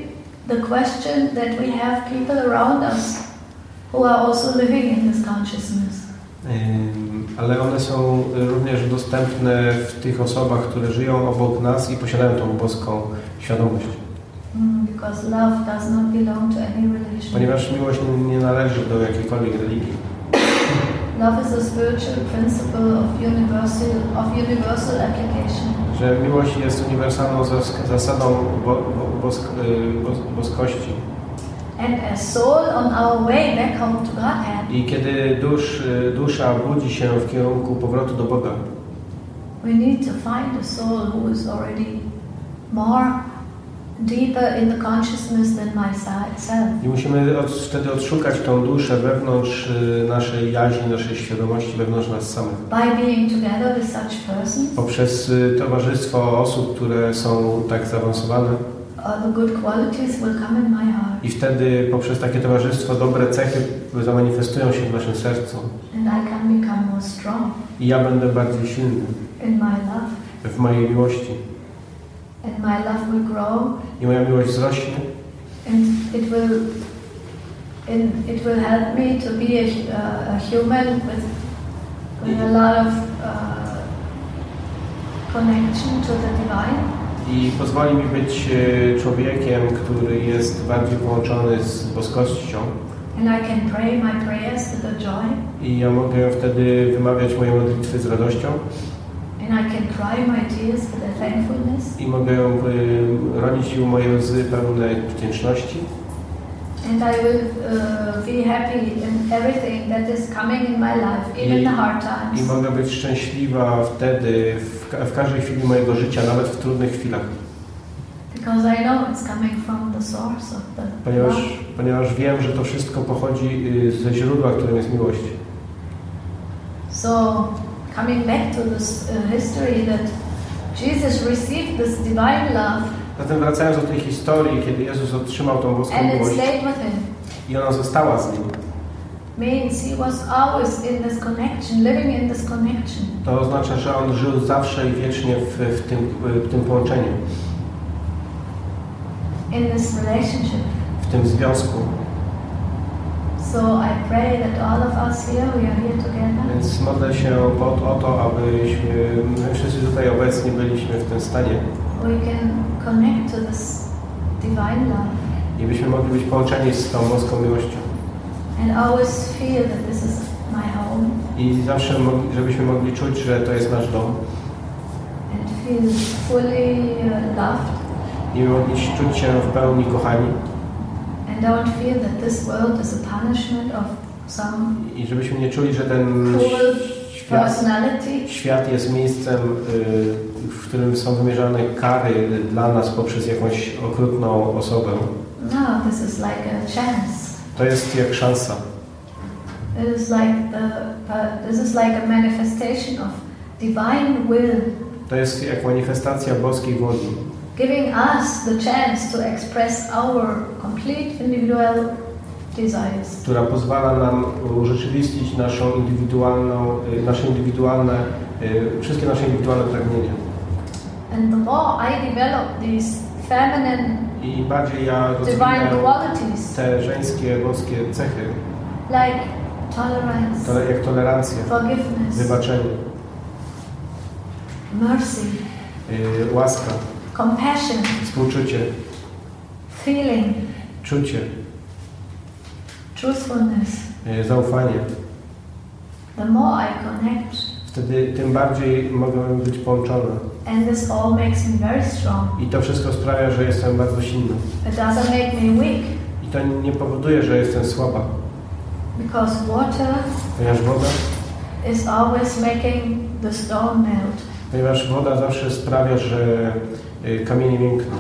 the question that we have people around us who are also living in this consciousness. Ale one są również dostępne w tych osobach, które żyją obok nas i posiadają tą boską świadomość. Mm, because love does not belong to any religion. Ponieważ miłość nie należy do jakiejkolwiek religii. Love is a spiritual principle of universal, of universal application. Że miłość jest uniwersalną zas- zasadą bo, bo, bosk, y, bos, boskości. And as soul on our way back home to Godhead, I kiedy dusz, y, dusza budzi się w kierunku powrotu do Boga, we need to find a soul who is already more deeper in the consciousness than myself. I musimy od, wtedy odszukać tą duszę wewnątrz y, naszej jaźni, naszej świadomości, wewnątrz nas samych. By being together with such persons, Poprzez y, towarzystwo osób, które są tak zaawansowane the good qualities will come in my heart. i wtedy poprzez takie towarzystwo dobre cechy zamanifestują się w naszym sercu. And I can become more strong I ja będę bardziej silny in my love. w mojej miłości. And my love will grow. I moja miłość wzrośnie and it will and it will help me to be a, uh, a human with, with a lot of uh, connection to the divine. I pozwoli mi być człowiekiem, który jest bardziej połączony z boskością. and I can pray my prayers with a joy. I ja mogę wtedy wymawiać moje modlitwy z radością I i mogę y, rodzić moje łzy pełne wdzięczności and I will uh, be happy in everything that is coming in my life, even I- the hard i times. mogę być szczęśliwa wtedy, w, w każdej chwili mojego życia, nawet w trudnych chwilach, Because I know it's coming from the source of the ponieważ, love. ponieważ wiem, że to wszystko pochodzi y, ze źródła, którym jest miłość. So, coming back to this uh, history that Jesus received this divine love Zatem wracając do tej historii, kiedy Jezus otrzymał tą boską miłość i ona została z nim, means he was always in this connection, living in this connection. to oznacza, że on żył zawsze i wiecznie w, w, tym, w tym połączeniu, in this relationship. w tym związku. So I pray that all of us here, we are here together, Więc modlę się po, o to, abyśmy my wszyscy tutaj obecni byliśmy w tym stanie. We can connect to this divine love. I byśmy mogli być połączeni z tą boską miłością. and always feel that this is my home. I zawsze, mogli, żebyśmy mogli czuć, że to jest nasz dom. And feel fully uh, loved. I mogli czuć się w pełni kochani and don't feel that this world is a punishment of some i żebyśmy nie czuli, że ten świat, świat jest miejscem, y, w którym są wymierzane kary dla nas poprzez jakąś okrutną osobę. No, this is like a chance. To jest jak szansa. It is like the, uh, this is like a manifestation of divine will, To jest jak manifestacja boskiej woli, giving us the chance to express our complete individual desires. która pozwala nam urzeczywistnić naszą indywidualną, y, nasze indywidualne, y, wszystkie nasze indywidualne pragnienia. And the more I develop these feminine I im bardziej ja rozwijam te żeńskie, boskie cechy, like tolerance, to jak tolerancja, forgiveness, wybaczenie, mercy, y, łaska, compassion, współczucie, feeling, czucie, truthfulness, y, zaufanie, the more I connect, wtedy tym bardziej mogę być połączony. and this all makes me very strong. I to wszystko sprawia, że jestem bardzo silny. It doesn't make me weak I to nie powoduje, że jestem słaba, because water ponieważ woda, is always making the stone melt. ponieważ woda zawsze sprawia, że kamienie miękną.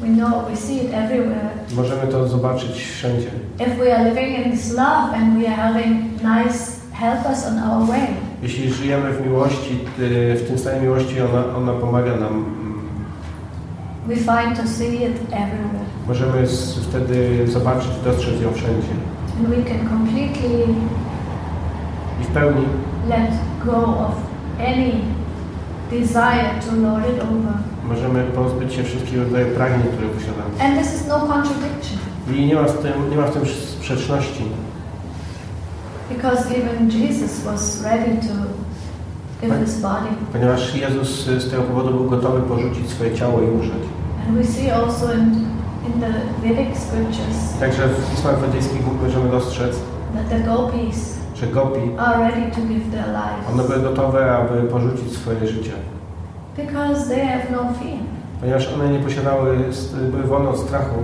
We know, we see it everywhere. Możemy to zobaczyć wszędzie. If we are living in this love and we are having nice on our way, Jeśli żyjemy w miłości, y, w tym stanie miłości, ona, ona pomaga nam. we find to see it everywhere. Możemy wtedy zobaczyć, dostrzec ją wszędzie. And we can completely I w pełni let go of any desire to lord it over. Możemy pozbyć się wszystkich rodzajów pragnień, które posiadamy. And this is no contradiction I nie ma w tym, nie ma w tym sprzeczności, because even Jesus was ready to give his body. ponieważ Jezus z tego powodu był gotowy porzucić swoje ciało i umrzeć. And we see also in, in the Vedic scriptures Także w pismach wedyjskich możemy dostrzec, that the gopis że gopi, are ready to give their one lives były gotowe, aby porzucić swoje życie. Because they have no fear. Ponieważ one nie posiadały, były wolne od strachu,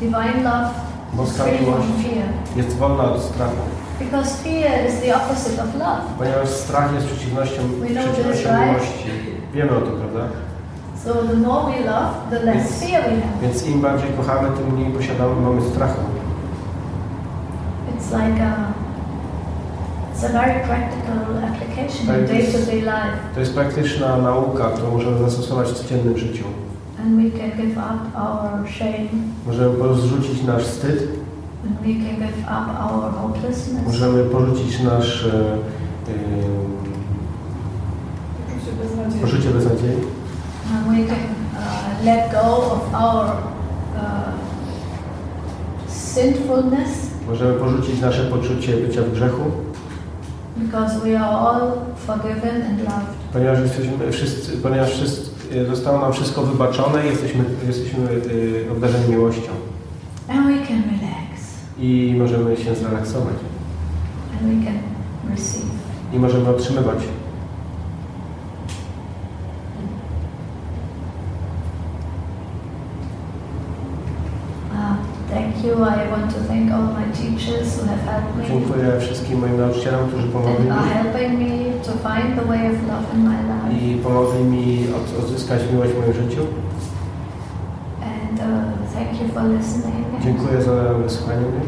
Divine love boska miłość jest wolna od strachu. because fear is the opposite of love. Ponieważ strach jest przeciwnością, przeciwnością miłości. Wiemy o tym, prawda? So the more we love, the less Więc- fear we have. Więc im bardziej kochamy, tym mniej posiadamy, mamy strachu. It's like a, it's a very practical application in Right, this- day-to-day life, To jest. praktyczna nauka, którą możemy zastosować w codziennym życiu. and we can give up our shame, Możemy porzucić nasz wstyd, and we can give up our hopelessness, możemy porzucić nasz e, e, Poczucie beznadziei. poczucie beznadziei, and we can uh, let go of our uh, sinfulness, możemy porzucić nasze poczucie bycia w grzechu, because we are all forgiven and loved. ponieważ jesteśmy wszyscy, ponieważ wszyscy, e, zostało nam wszystko wybaczone i jesteśmy, jesteśmy e, obdarzeni miłością. And we can relax, I możemy się zrelaksować. and we can receive. I możemy otrzymywać. Uh, thank you. I want to thank all my teachers who have helped me Dziękuję wszystkim moim nauczycielom, którzy pomogli mi helping me to find the way of love in my life. i pomogli mi od- odzyskać miłość w moim życiu. And uh, thank you for listening. And Dziękuję za wysłuchanie mnie.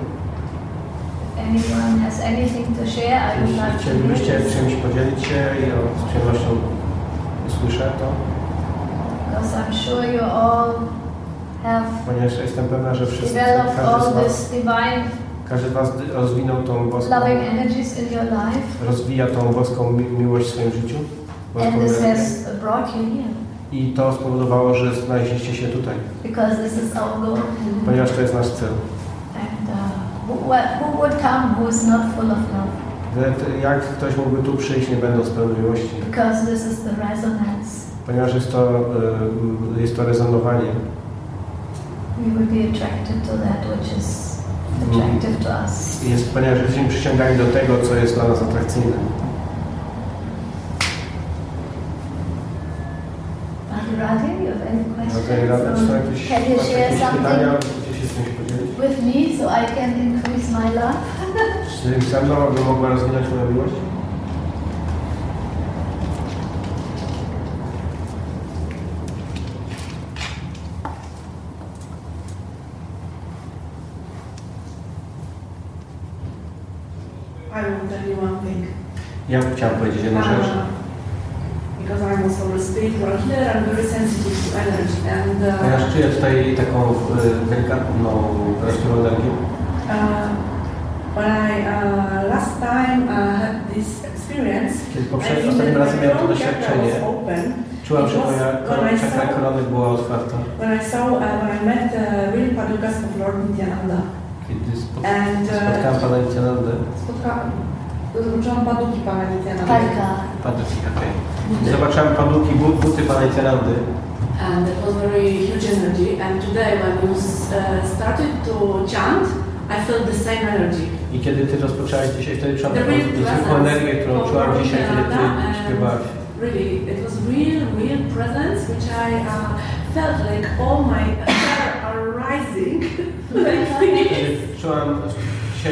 Anyone has anything to share, I would to chcielibyście czymś podzielić się, ja z przyjemnością usłyszę to, because I'm sure you all ponieważ jestem pewna, że wszyscy, każdy z Was, każdy z was rozwinął tą boską, rozwija tą boską mi miłość w swoim życiu. and this has brought you here, I to spowodowało, że znaleźliście się tutaj, because this is our goal. ponieważ to jest nasz cel. And uh, who, would come who is not full of love? Jak ktoś mógłby tu przyjść, nie będąc pełny miłości? Because this is the resonance. Ponieważ jest to, y, jest to rezonowanie. We would be attracted to that which is attractive to us. Jest, ponieważ jesteśmy przyciągani do tego, co jest dla nas atrakcyjne. You have any questions? Czy są Or jakieś, Can you share pytania? something Chcecie się z czymś podzielić? with me so I can increase my love? Czy ze mną bym mogła rozwinąć moją miłość? I will tell you one thing. Ja chciałam powiedzieć jedną rzecz. Because I'm also a spiritual healer, I'm very sensitive to energy. And uh, czuję tutaj taką y, delikatną, prawdziwą energię. uh, when I uh, last time uh, had this experience, Kiedy I poprzednim, ostatnim razem miałem to doświadczenie, czułam, że moja I czakra korony była otwarta. When I saw, uh, when I met uh, real Padukas of Lord Nityananda. Kiedy uh, spotkałam pana Nityanandę, spotkałam, zobaczyłam paduki pana Nityananda. Parka. paduki, okej. Zobaczyłam paduki, bu- buty pana Nityanandy. and it was very huge energy. And today, when you uh, started to chant, I felt the same energy. I kiedy ty rozpoczęłaś dzisiaj, wtedy czułam The taką real niezwykłą presence energię, którą of czułam Lord dzisiaj, kiedy ty Nityananda and śpiewałaś. Really, it was real, real presence, which I uh, felt like all my hair are rising like this. Kiedy czułam,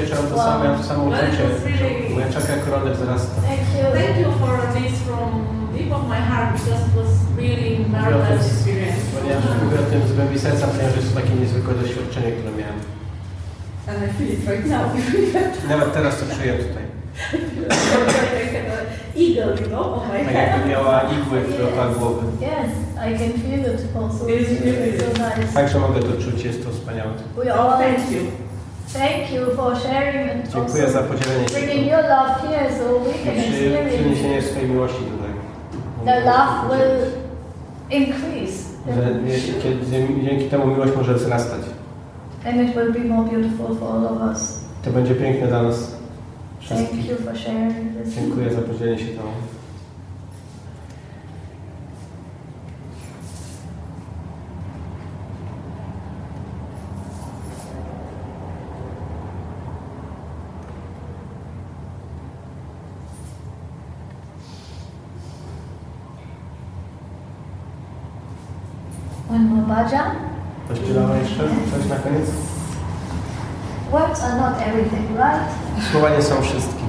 czułam to Wow. uczucie. was really- Moja czakra korony wzrasta. Thank you. Thank you for this from deep of my heart because it was really marvelous experience. Ponieważ mówię o tym z głębi serca, ponieważ jest to takie niezwykłe doświadczenie, które miałem. And I feel it right now. Nawet teraz to czuję tutaj. eagle, you know, on my Tak jakby head. miała igły dookoła głowy. Yes, I can feel it also. It's really so nice. Także mogę to czuć, jest to wspaniałe. We Oh, all thank you. Thank you for sharing and Dziękuję za podzielenie się bringing your love here so we i can przy, experience przyniesienie swojej miłości tutaj. the love will increase Że dzięki temu miłość może wzrastać. and it will be more beautiful for all of us. To będzie piękne dla nas Thank wszystkich. you for sharing this. Dziękuję za podzielenie się tą. Bhajan. Pościelała jeszcze coś na koniec? Words are not everything, right? Słowa nie są wszystkim.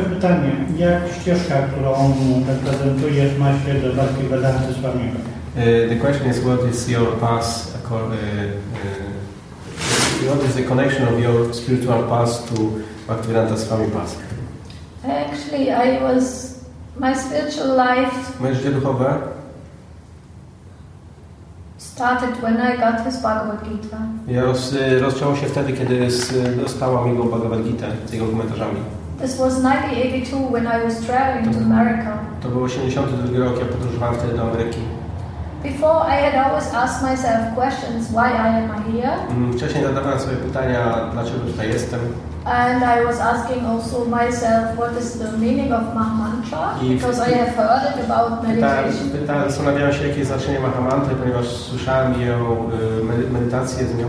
Jeszcze pytanie. Jak ścieżka, którą reprezentujesz, ma się do Bhakti Vedanty Swamiego? Uh, the question is what is your path, uh, uh, what is the connection of your spiritual path to Bhaktivedanta Swami path? Actually, I was, my spiritual life Moje życie duchowe started when I got his Bhagavad Gita. ja roz, rozpoczęło się wtedy, kiedy dostałam jego Bhagavad Gita z jego komentarzami. This was 1982 when I was traveling to America. To był 82 rok, ja podróżowałem wtedy do Ameryki. Before, I had always asked myself questions why I am here, Mm, Wcześniej zadawałem sobie pytania, dlaczego tutaj jestem. and I was asking also myself what is the meaning of Mahamantra, because I have heard it about meditation. pytałem, zastanawiałem się, jakie jest znaczenie Mahamantry, ponieważ słyszałem ją, y, medy- medytację z nią.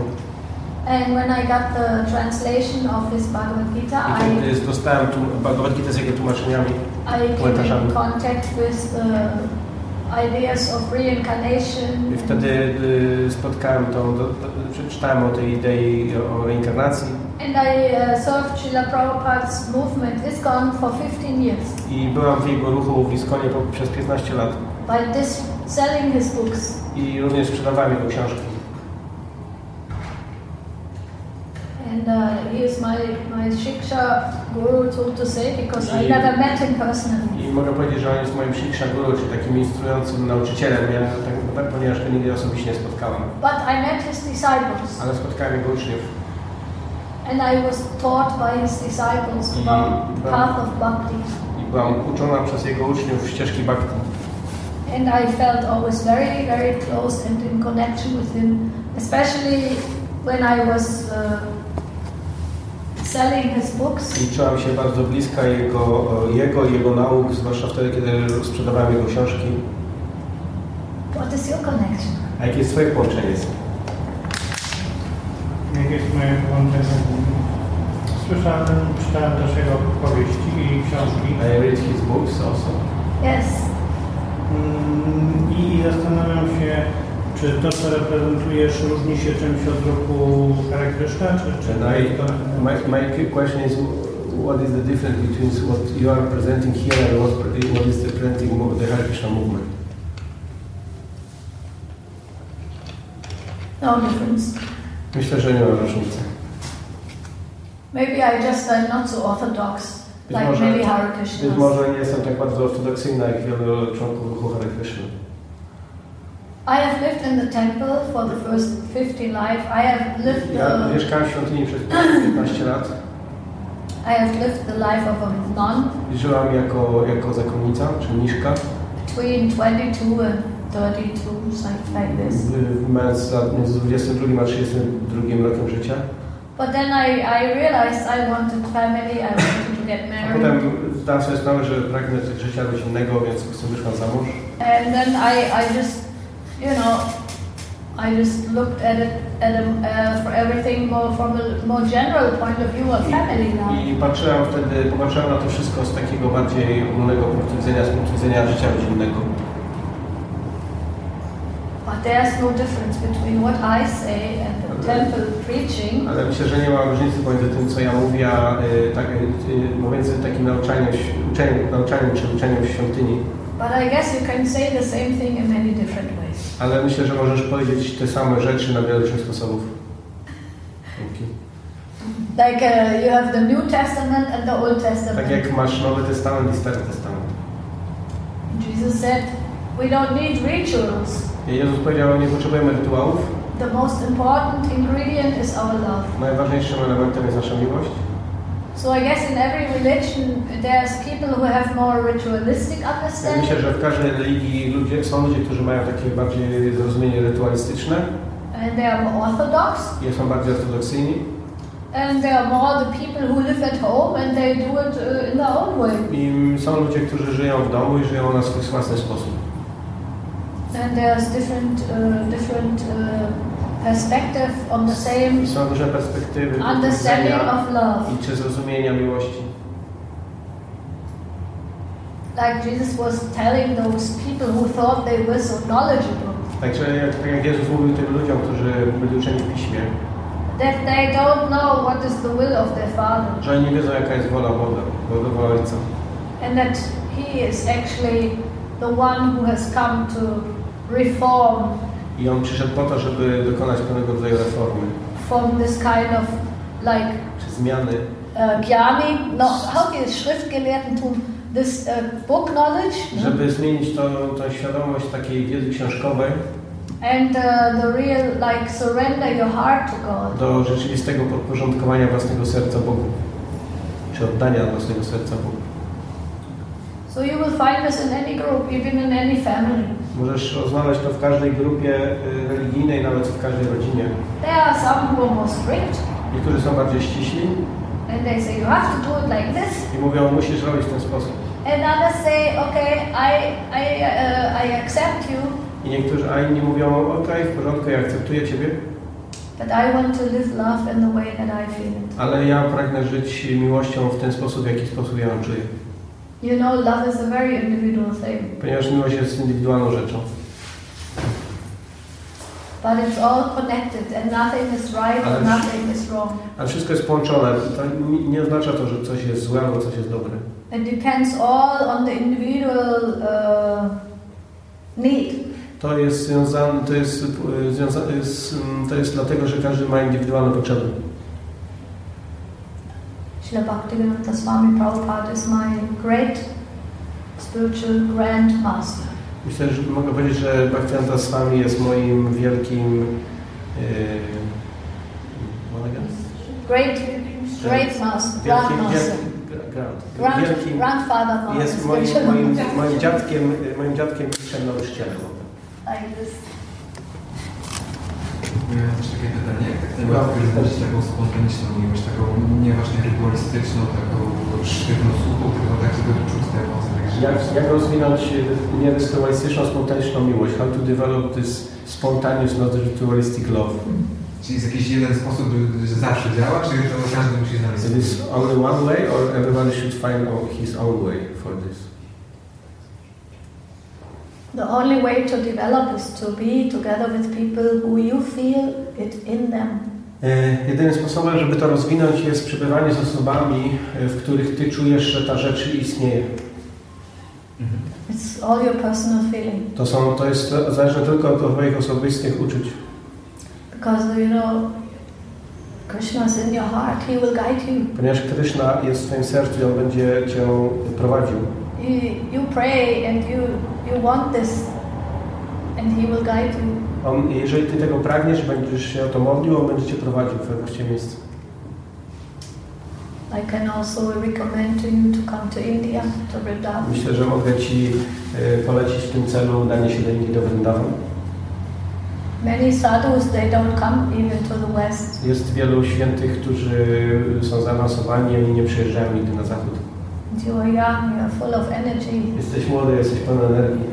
And when I got the translation of his Bhagavad Gita, I I, dostałem tu Bhagavad Gita z jego tłumaczeniami, I came komentarzami. in contact with the ideas of reincarnation. I wtedy y, spotkałem tą, przeczytałem o tej idei o reinkarnacji And I uh, served Srila Prabhupada's movement ISKCON for 15 years i byłam w jego ruchu w Iskonie po, przez 15 lat by this, selling his books. i również sprzedawałem jego książki. And uh, he is my, my Shiksha guru, so to say, because I Yeah. never met him personally. I mogę powiedzieć, że on jest moim Shiksha Guru, czyli takim instruującym nauczycielem, ja, tak, ponieważ go nigdy osobiście nie spotkałem. But I met his disciples, Ale spotkałem jego uczniów and I was taught by his disciples about the path of bhakti. i byłam uczona przez jego uczniów ścieżki Bhakti. And I felt always very, very close and in connection with him, especially when I was uh, selling his books. I czułam się bardzo bliska jego, jego i jego nauk, zwłaszcza wtedy, kiedy sprzedawałem jego książki. What is your connection? A jakie jest twoje połączenie z nim? Jak jest moje połączenie? Słyszałem, czytałem też jego powieści i książki. I read his books also. Yes. Mm, I zastanawiam się, czy to, co reprezentujesz, różni się czymś od ruchu Hare Krishna, czy, czy And I, my, my question is, what is the difference between what you are presenting here and what, what is representing the Hare Krishna movement? No difference. Myślę, że nie ma różnicy. Maybe I just am not so orthodox Być like może, many Hare być Krishnas. może nie jestem tak bardzo ortodoksyjna jak wielu członków ruchu Hare Krishna. I have lived in the temple for the first 50 life. I have lived Ja the, mieszkałem w świątyni przez 15 lat I have lived the life of a nun żyłam jako, jako zakonnica, czy mniszka, between 22 and 32, something like this. mając lat między 22 a 32 rokiem życia. But then I, I realized I wanted family, I wanted to get A married. potem zdałem sobie sprawę, że pragnę życia rodzinnego, więc po prostu wyszłam za mąż. And then I, I just, you know, I just looked at it at a, uh, for everything more from a more general point of view of family now. I patrzyłem wtedy, popatrzyłem na to wszystko z takiego bardziej ogólnego punktu widzenia, z punktu widzenia życia rodzinnego. But there's no difference between what I say and the temple preaching. Ale myślę, że nie ma różnicy pomiędzy tym, co ja mówię, a y, tak, y, pomiędzy takim nauczaniem, uczeniem, nauczaniem czy uczeniem w świątyni. But I guess you can say the same thing in many different ways. Ale myślę, że możesz powiedzieć te same rzeczy na wiele różnych sposobów. Dzięki. Like uh, you have the New Testament and the Old Testament. Tak jak masz Nowy Testament i Stary Testament. Jesus said, we don't need rituals. I Jezus powiedział, nie potrzebujemy rytuałów. The most important ingredient is our love. Najważniejszym elementem jest nasza miłość. So I guess in every religion there's people who have more ritualistic understanding myślę, że w każdej religii ludzie, są ludzie, którzy mają takie bardziej zrozumienie rytualistyczne and they are more orthodox, i są bardziej ortodoksyjni. and there are more the people who live at home and they do it uh, in their own way. I są ludzie, którzy żyją w domu i żyją na swój własny sposób. And there's different, uh, different uh, perspective on the same Są różne perspektywy understanding of love. i czy zrozumienia miłości. Like Jesus was telling those people who thought they were so knowledgeable Także jak, tak jak Jezus mówił tym ludziom, którzy byli uczeni w Piśmie, that they don't know what is the will of their Father że oni nie wiedzą jaka jest wola Boga, wola Ojca. and that He is actually the one who has come to reform I On przyszedł po to, żeby dokonać pewnego rodzaju reformy, from this kind of like czy zmiany, uh, no, how die Schriftgelehrtentum, this uh, book knowledge no? żeby zmienić to, tą świadomość takiej wiedzy książkowej and uh, the real like surrender your heart to God. do rzeczywistego podporządkowania własnego serca Bogu, czy oddania własnego serca Bogu. So you will find this in any group, even in any family. Możesz rozmawiać to w każdej grupie y, religijnej, nawet w każdej rodzinie. There are some who are more strict, Niektórzy są bardziej ściśli and they say you have to do it like this, i mówią, musisz robić w ten sposób. and others say, okay, I I uh, I accept you, I niektórzy, a inni mówią, okej, w porządku, ja akceptuję Ciebie, but I want to live love in the way that I feel it. ale ja pragnę żyć miłością w ten sposób, w jaki sposób ja ją czuję. You know, love is a very individual thing, Ponieważ miłość jest indywidualną rzeczą. but it's all connected, and nothing is right Ale and nothing is wrong. Ale wszystko jest połączone. To nie- oznacza to, że coś jest złe albo coś jest dobre. It depends all on the individual uh, need. To jest związane, to jest, y, mm, to jest dlatego, że każdy ma indywidualne potrzeby. Srila Bhaktivedanta Swami Prabhupada is my great spiritual grandmaster. Myślę, że mogę powiedzieć, że Bhaktivedanta Swami jest moim wielkim yy? Great, great master, grandmaster. wielkim, grand, Grand, wielkim grandfather master. jest moim, moim, moim dziadkiem, moim dziadkiem mistrzem nauczycielem. Like this. Miałem też takie pytanie, jak tak najłatwiej rozbudzić taką spontaniczną miłość, taką nie właśnie rytualistyczną, taką sztywną słuchą, tylko tak, żeby czuć te emocje. Jak, jak rozwinąć y, nierytualistyczną, spontaniczną miłość? How to develop this spontaneous, not ritualistic love? Czy jest jakiś jeden sposób, że zawsze działa, czy to każdy musi znaleźć? Is this only one way or everybody should find his own way for this? The only way to develop is to be together with people who you feel it in them. E, Jedynym sposobem, żeby to rozwinąć jest przebywanie z osobami, e, w których Ty czujesz, że ta rzecz istnieje. It's all your personal feeling. To, są, to jest zależne tylko od Twoich osobistych uczuć. Because, you know, Krishna is in your heart. He will guide you. Ponieważ Krishna jest w Twoim sercu On będzie Cię prowadził. You, you pray and you, you want this, and He will guide you. On, jeżeli Ty tego pragniesz, będziesz się o to modlił, On będzie Cię prowadził w właściwe miejsce. I can also recommend to you to come to India, to Vrindavan. Myślę, że mogę Ci e, polecić w tym celu danie się do Indii, do Vrindavan. Many sadhus, they don't come even to the West. Jest wielu świętych, którzy są zaawansowani i oni nie przyjeżdżają nigdy na zachód. You are young, you are full of energy. Jesteś młody, jesteś pełen energii.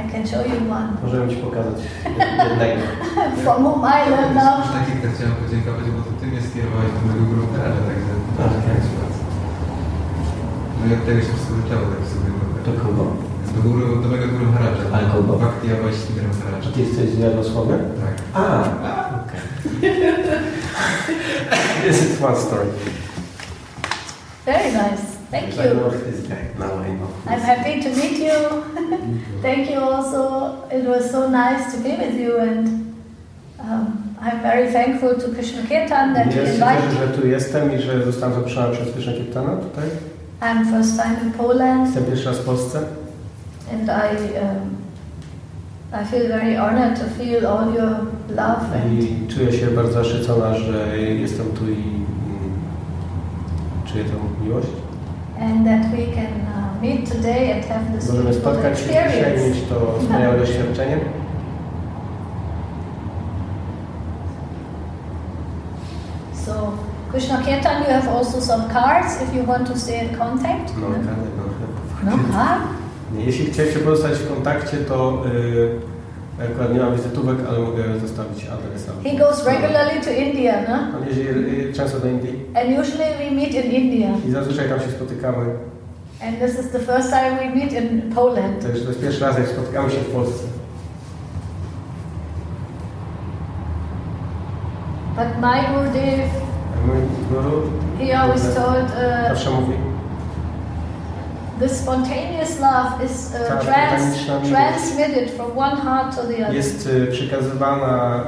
I can show you one. Możemy Ci pokazać jednego. From whom I learned now. Tak chciałem podziękować, bo to Ty mnie skierowałeś do mojego grupy, ale także Okej. No i od tego się wszystko zaczęło, tak sobie To kogo? Do, góry, do mojego guru Maharadża. Ale kogo? Bhakti Avaisi Maharadża. Ty jesteś z Jarosławia? Tak. A, okej. This is one story. Very nice. Thank I you. this guy. Now I know. I'm happy to meet you. Thank you also. It was so nice to be with you and um, I'm very thankful to Krishna Kirtan that he Jest invited cieszę, że tu jestem i że zostałem zaproszony przez Krishna Kirtana tutaj. I'm first time in Poland Jestem pierwszy raz w Polsce and I um, I feel very honored to feel all your love and i czuję się bardzo zaszczycona, że jestem tu i czuję tę miłość. And that we can uh, meet today and have this Możemy spotkać się dzisiaj mieć to wspaniałe doświadczenie. So, Krishna Kirtan, you have also some cards if you want to stay in contact. No, karny, no, No card? Nie, Jeśli chcecie pozostać w kontakcie, to y, Ja akurat nie mam wizytówek, ale mogę zostawić adres. He goes regularly to India, no? On jeździ y, często do Indii And usually we meet in India. i zazwyczaj tam się spotykamy. And this is the first time we meet in Poland. To jest, pierwszy raz, jak spotykamy się w Polsce. But my Gurudev, he always told uh, zawsze mówi, the spontaneous love is uh, Tak, trans- transmitted from one heart to the other. jest y, przekazywana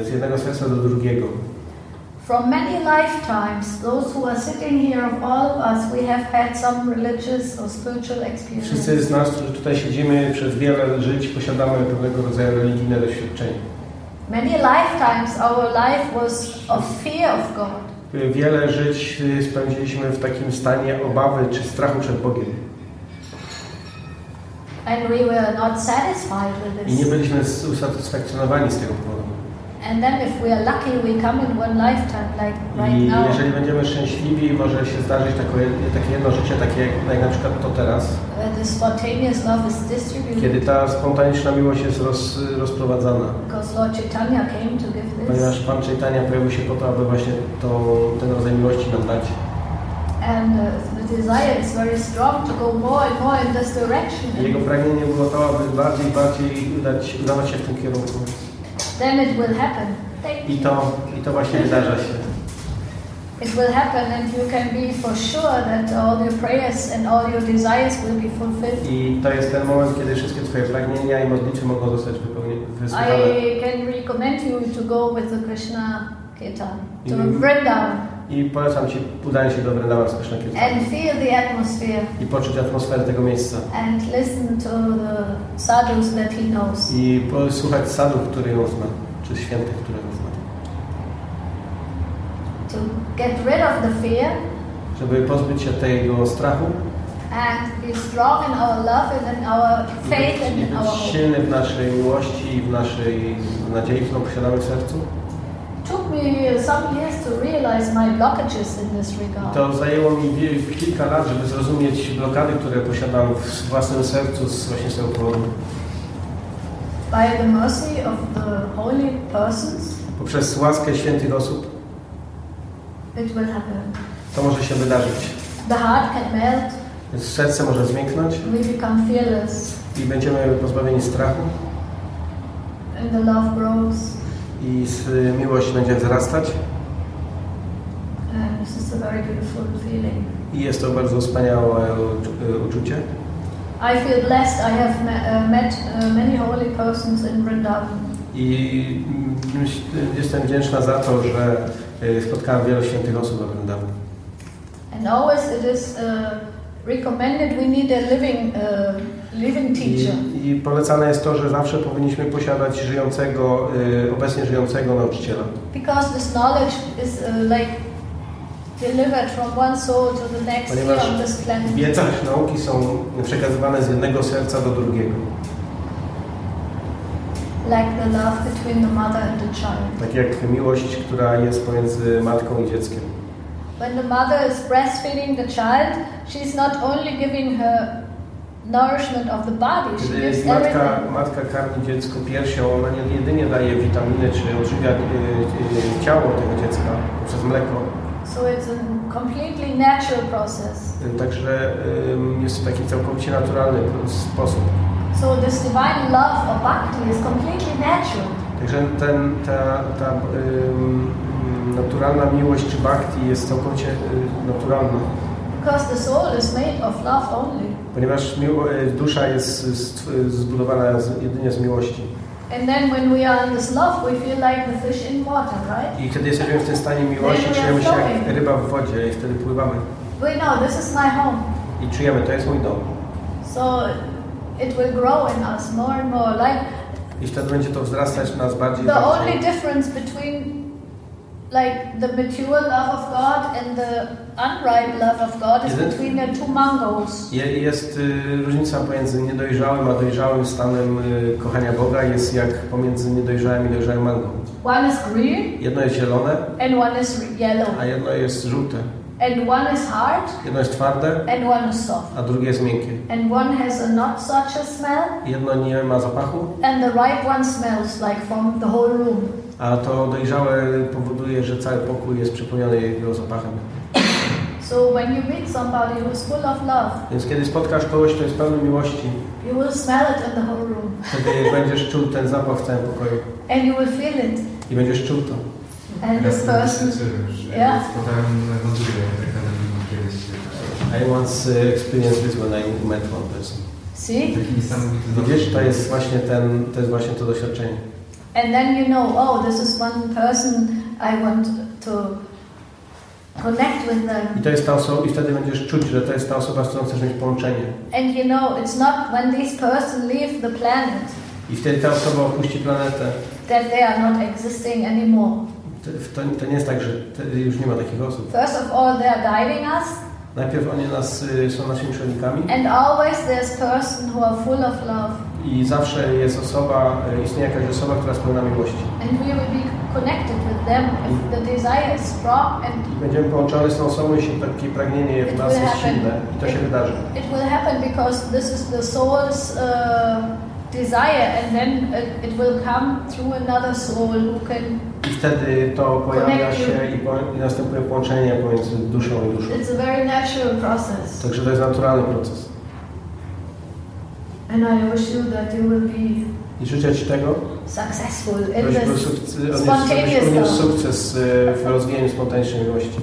y, z jednego serca do drugiego. From many lifetimes, those who are sitting here, of all of us, we have had some religious or spiritual experience. Wszyscy z nas, którzy tutaj siedzimy, przez wiele żyć posiadamy pewnego rodzaju religijne doświadczenie. Many lifetimes, our life was of fear of God. Wiele żyć y, spędziliśmy w takim stanie obawy czy strachu przed Bogiem. I nie byliśmy usatysfakcjonowani z tego powodu. I now. jeżeli będziemy szczęśliwi, może się zdarzyć takie, jedno życie, takie jak, na przykład to teraz, kiedy ta spontaniczna miłość jest roz, rozprowadzana. Ponieważ Pan Chaitanya pojawił się po to, aby właśnie to, ten rodzaj miłości nam dać. And uh, the desire is very strong to go more and more in this direction. Jego pragnienie było to, aby bardziej i bardziej udać, udawać się w tym kierunku. Then it will happen. I to, I to właśnie wydarza się. It will happen, and you can be for sure that all your prayers and all your desires will be fulfilled. I to jest ten moment, kiedy wszystkie Twoje pragnienia i modlitwy mogą zostać wypełnione, wysłuchane. I can recommend you to go with the Krishna Kirtan to. Vrindavan I polecam Ci udanie się do Vrindavan z Krishna Kirtanu. and feel the atmosphere I poczuć atmosferę tego miejsca. and listen to the sadhus that he knows. I posłuchać sadów, które ją zna, czy świętych, które ją zna. To get rid of the fear Żeby pozbyć się tego strachu and be strong in our love and in our faith być, and in our hope. silny w naszej miłości i w naszej nadziei, którą posiadamy w sercu. took me some years to zajęło mi kilka lat, żeby zrozumieć blokady, które posiadam w własnym sercu z właśnie z tego powodu. By the mercy of the holy persons, Poprzez łaskę świętych osób it will happen. to może się wydarzyć. The heart can melt, Więc serce może zmięknąć we become fearless, i będziemy pozbawieni strachu and the love grows. I s- miłość będzie wzrastać feeling. i jest to bardzo wspaniałe uczu- uczucie. I feel blessed. I have uh, met many holy persons in Vrindavan. I mm, jestem wdzięczna za to, że y, spotkałem wielu świętych osób we Vrindavan. And always it is uh, recommended we need a living, uh, living teacher. I, I polecane jest to, że zawsze powinniśmy posiadać żyjącego, y, obecnie żyjącego nauczyciela. Because this knowledge is uh, like delivered from one soul to the next Ponieważ on this planet. Wiedza nauki są przekazywane z jednego serca do drugiego. Like the love between the mother and the child. Tak jak miłość, która jest pomiędzy matką i dzieckiem. When the mother is breastfeeding the child, she's not only giving her nourishment of the body, she Kiedy gives matka, everything. matka karmi dziecko piersią, ona nie jedynie daje witaminy czy odżywia y, y, ciało tego dziecka przez mleko. So it's a completely natural process. Y, Także y, jest to taki całkowicie naturalny sposób. So this divine love or bhakti is completely natural. Także ten, ta, ta naturalna miłość czy bhakti jest całkowicie y, naturalna, Because the soul is made of love only. ponieważ y, dusza jest zbudowana jedynie z miłości. And then when we are in this love, we feel like the fish in water, right? I kiedy jesteśmy w tym stanie miłości, czujemy się jak ryba w wodzie i wtedy pływamy. We know this is my home. I czujemy, to jest mój dom. So it will grow in us more and more. Like I wtedy będzie to wzrastać w nas bardziej the only bardziej. difference between like the mature love of God and the unripe love of God is between the two mangoes. Je- Jest y, różnica pomiędzy niedojrzałym a dojrzałym stanem y, kochania Boga, jest jak pomiędzy niedojrzałym i dojrzałym mangą. One is green Jedno jest zielone, and one is yellow. a jedno jest żółte. and one is hard, Jedno jest twarde, and one is soft. a drugie jest miękkie. And one has a not such a smell, Jedno nie ma zapachu, and the ripe one smells like from the whole room. A to dojrzałe powoduje, że cały pokój jest przepełniony jego zapachem. So when you meet somebody who's full of love, Więc kiedy spotkasz kogoś, kto jest pełny miłości, you will smell it in the whole room, wtedy będziesz czuł ten zapach w całym pokoju and you will feel it. i będziesz czuł to. And this person, Yeah. Tak naprawdę kiedyś. I once uh, experienced this when I met one person. see, Widzisz, to jest właśnie ten, to jest właśnie to doświadczenie. And then you know, oh, this is one person I want to connect with I them. to jest ta osoba, i wtedy będziesz czuć, że to jest ta osoba, z którą chcesz mieć połączenie. And you know, it's not when this person leave the planet I wtedy ta osoba opuści planetę. that they are not existing anymore. To, to, to nie jest tak, że już nie ma takich osób. First of all, they are guiding us, Najpierw oni nas, y, są naszymi przewodnikami and always there's person who are full of love, i zawsze jest osoba, y, istnieje jakaś osoba, która jest pełna miłości. and we will be connected with them if the desire is strong and będziemy połączone z tą osobą, jeśli takie pragnienie w nas jest silne i to się wydarzy. It will happen because this is the soul's uh, desire, and then it, will come through another soul who can. I wtedy to pojawia się i, po, i następuje połączenie pomiędzy duszą i duszą. It's a very natural process, Także to jest naturalny proces. and I wish you that you will be I życzę Ci tego, successful in this sukces, spontaneous y, w rozwijaniu spontanicznej miłości.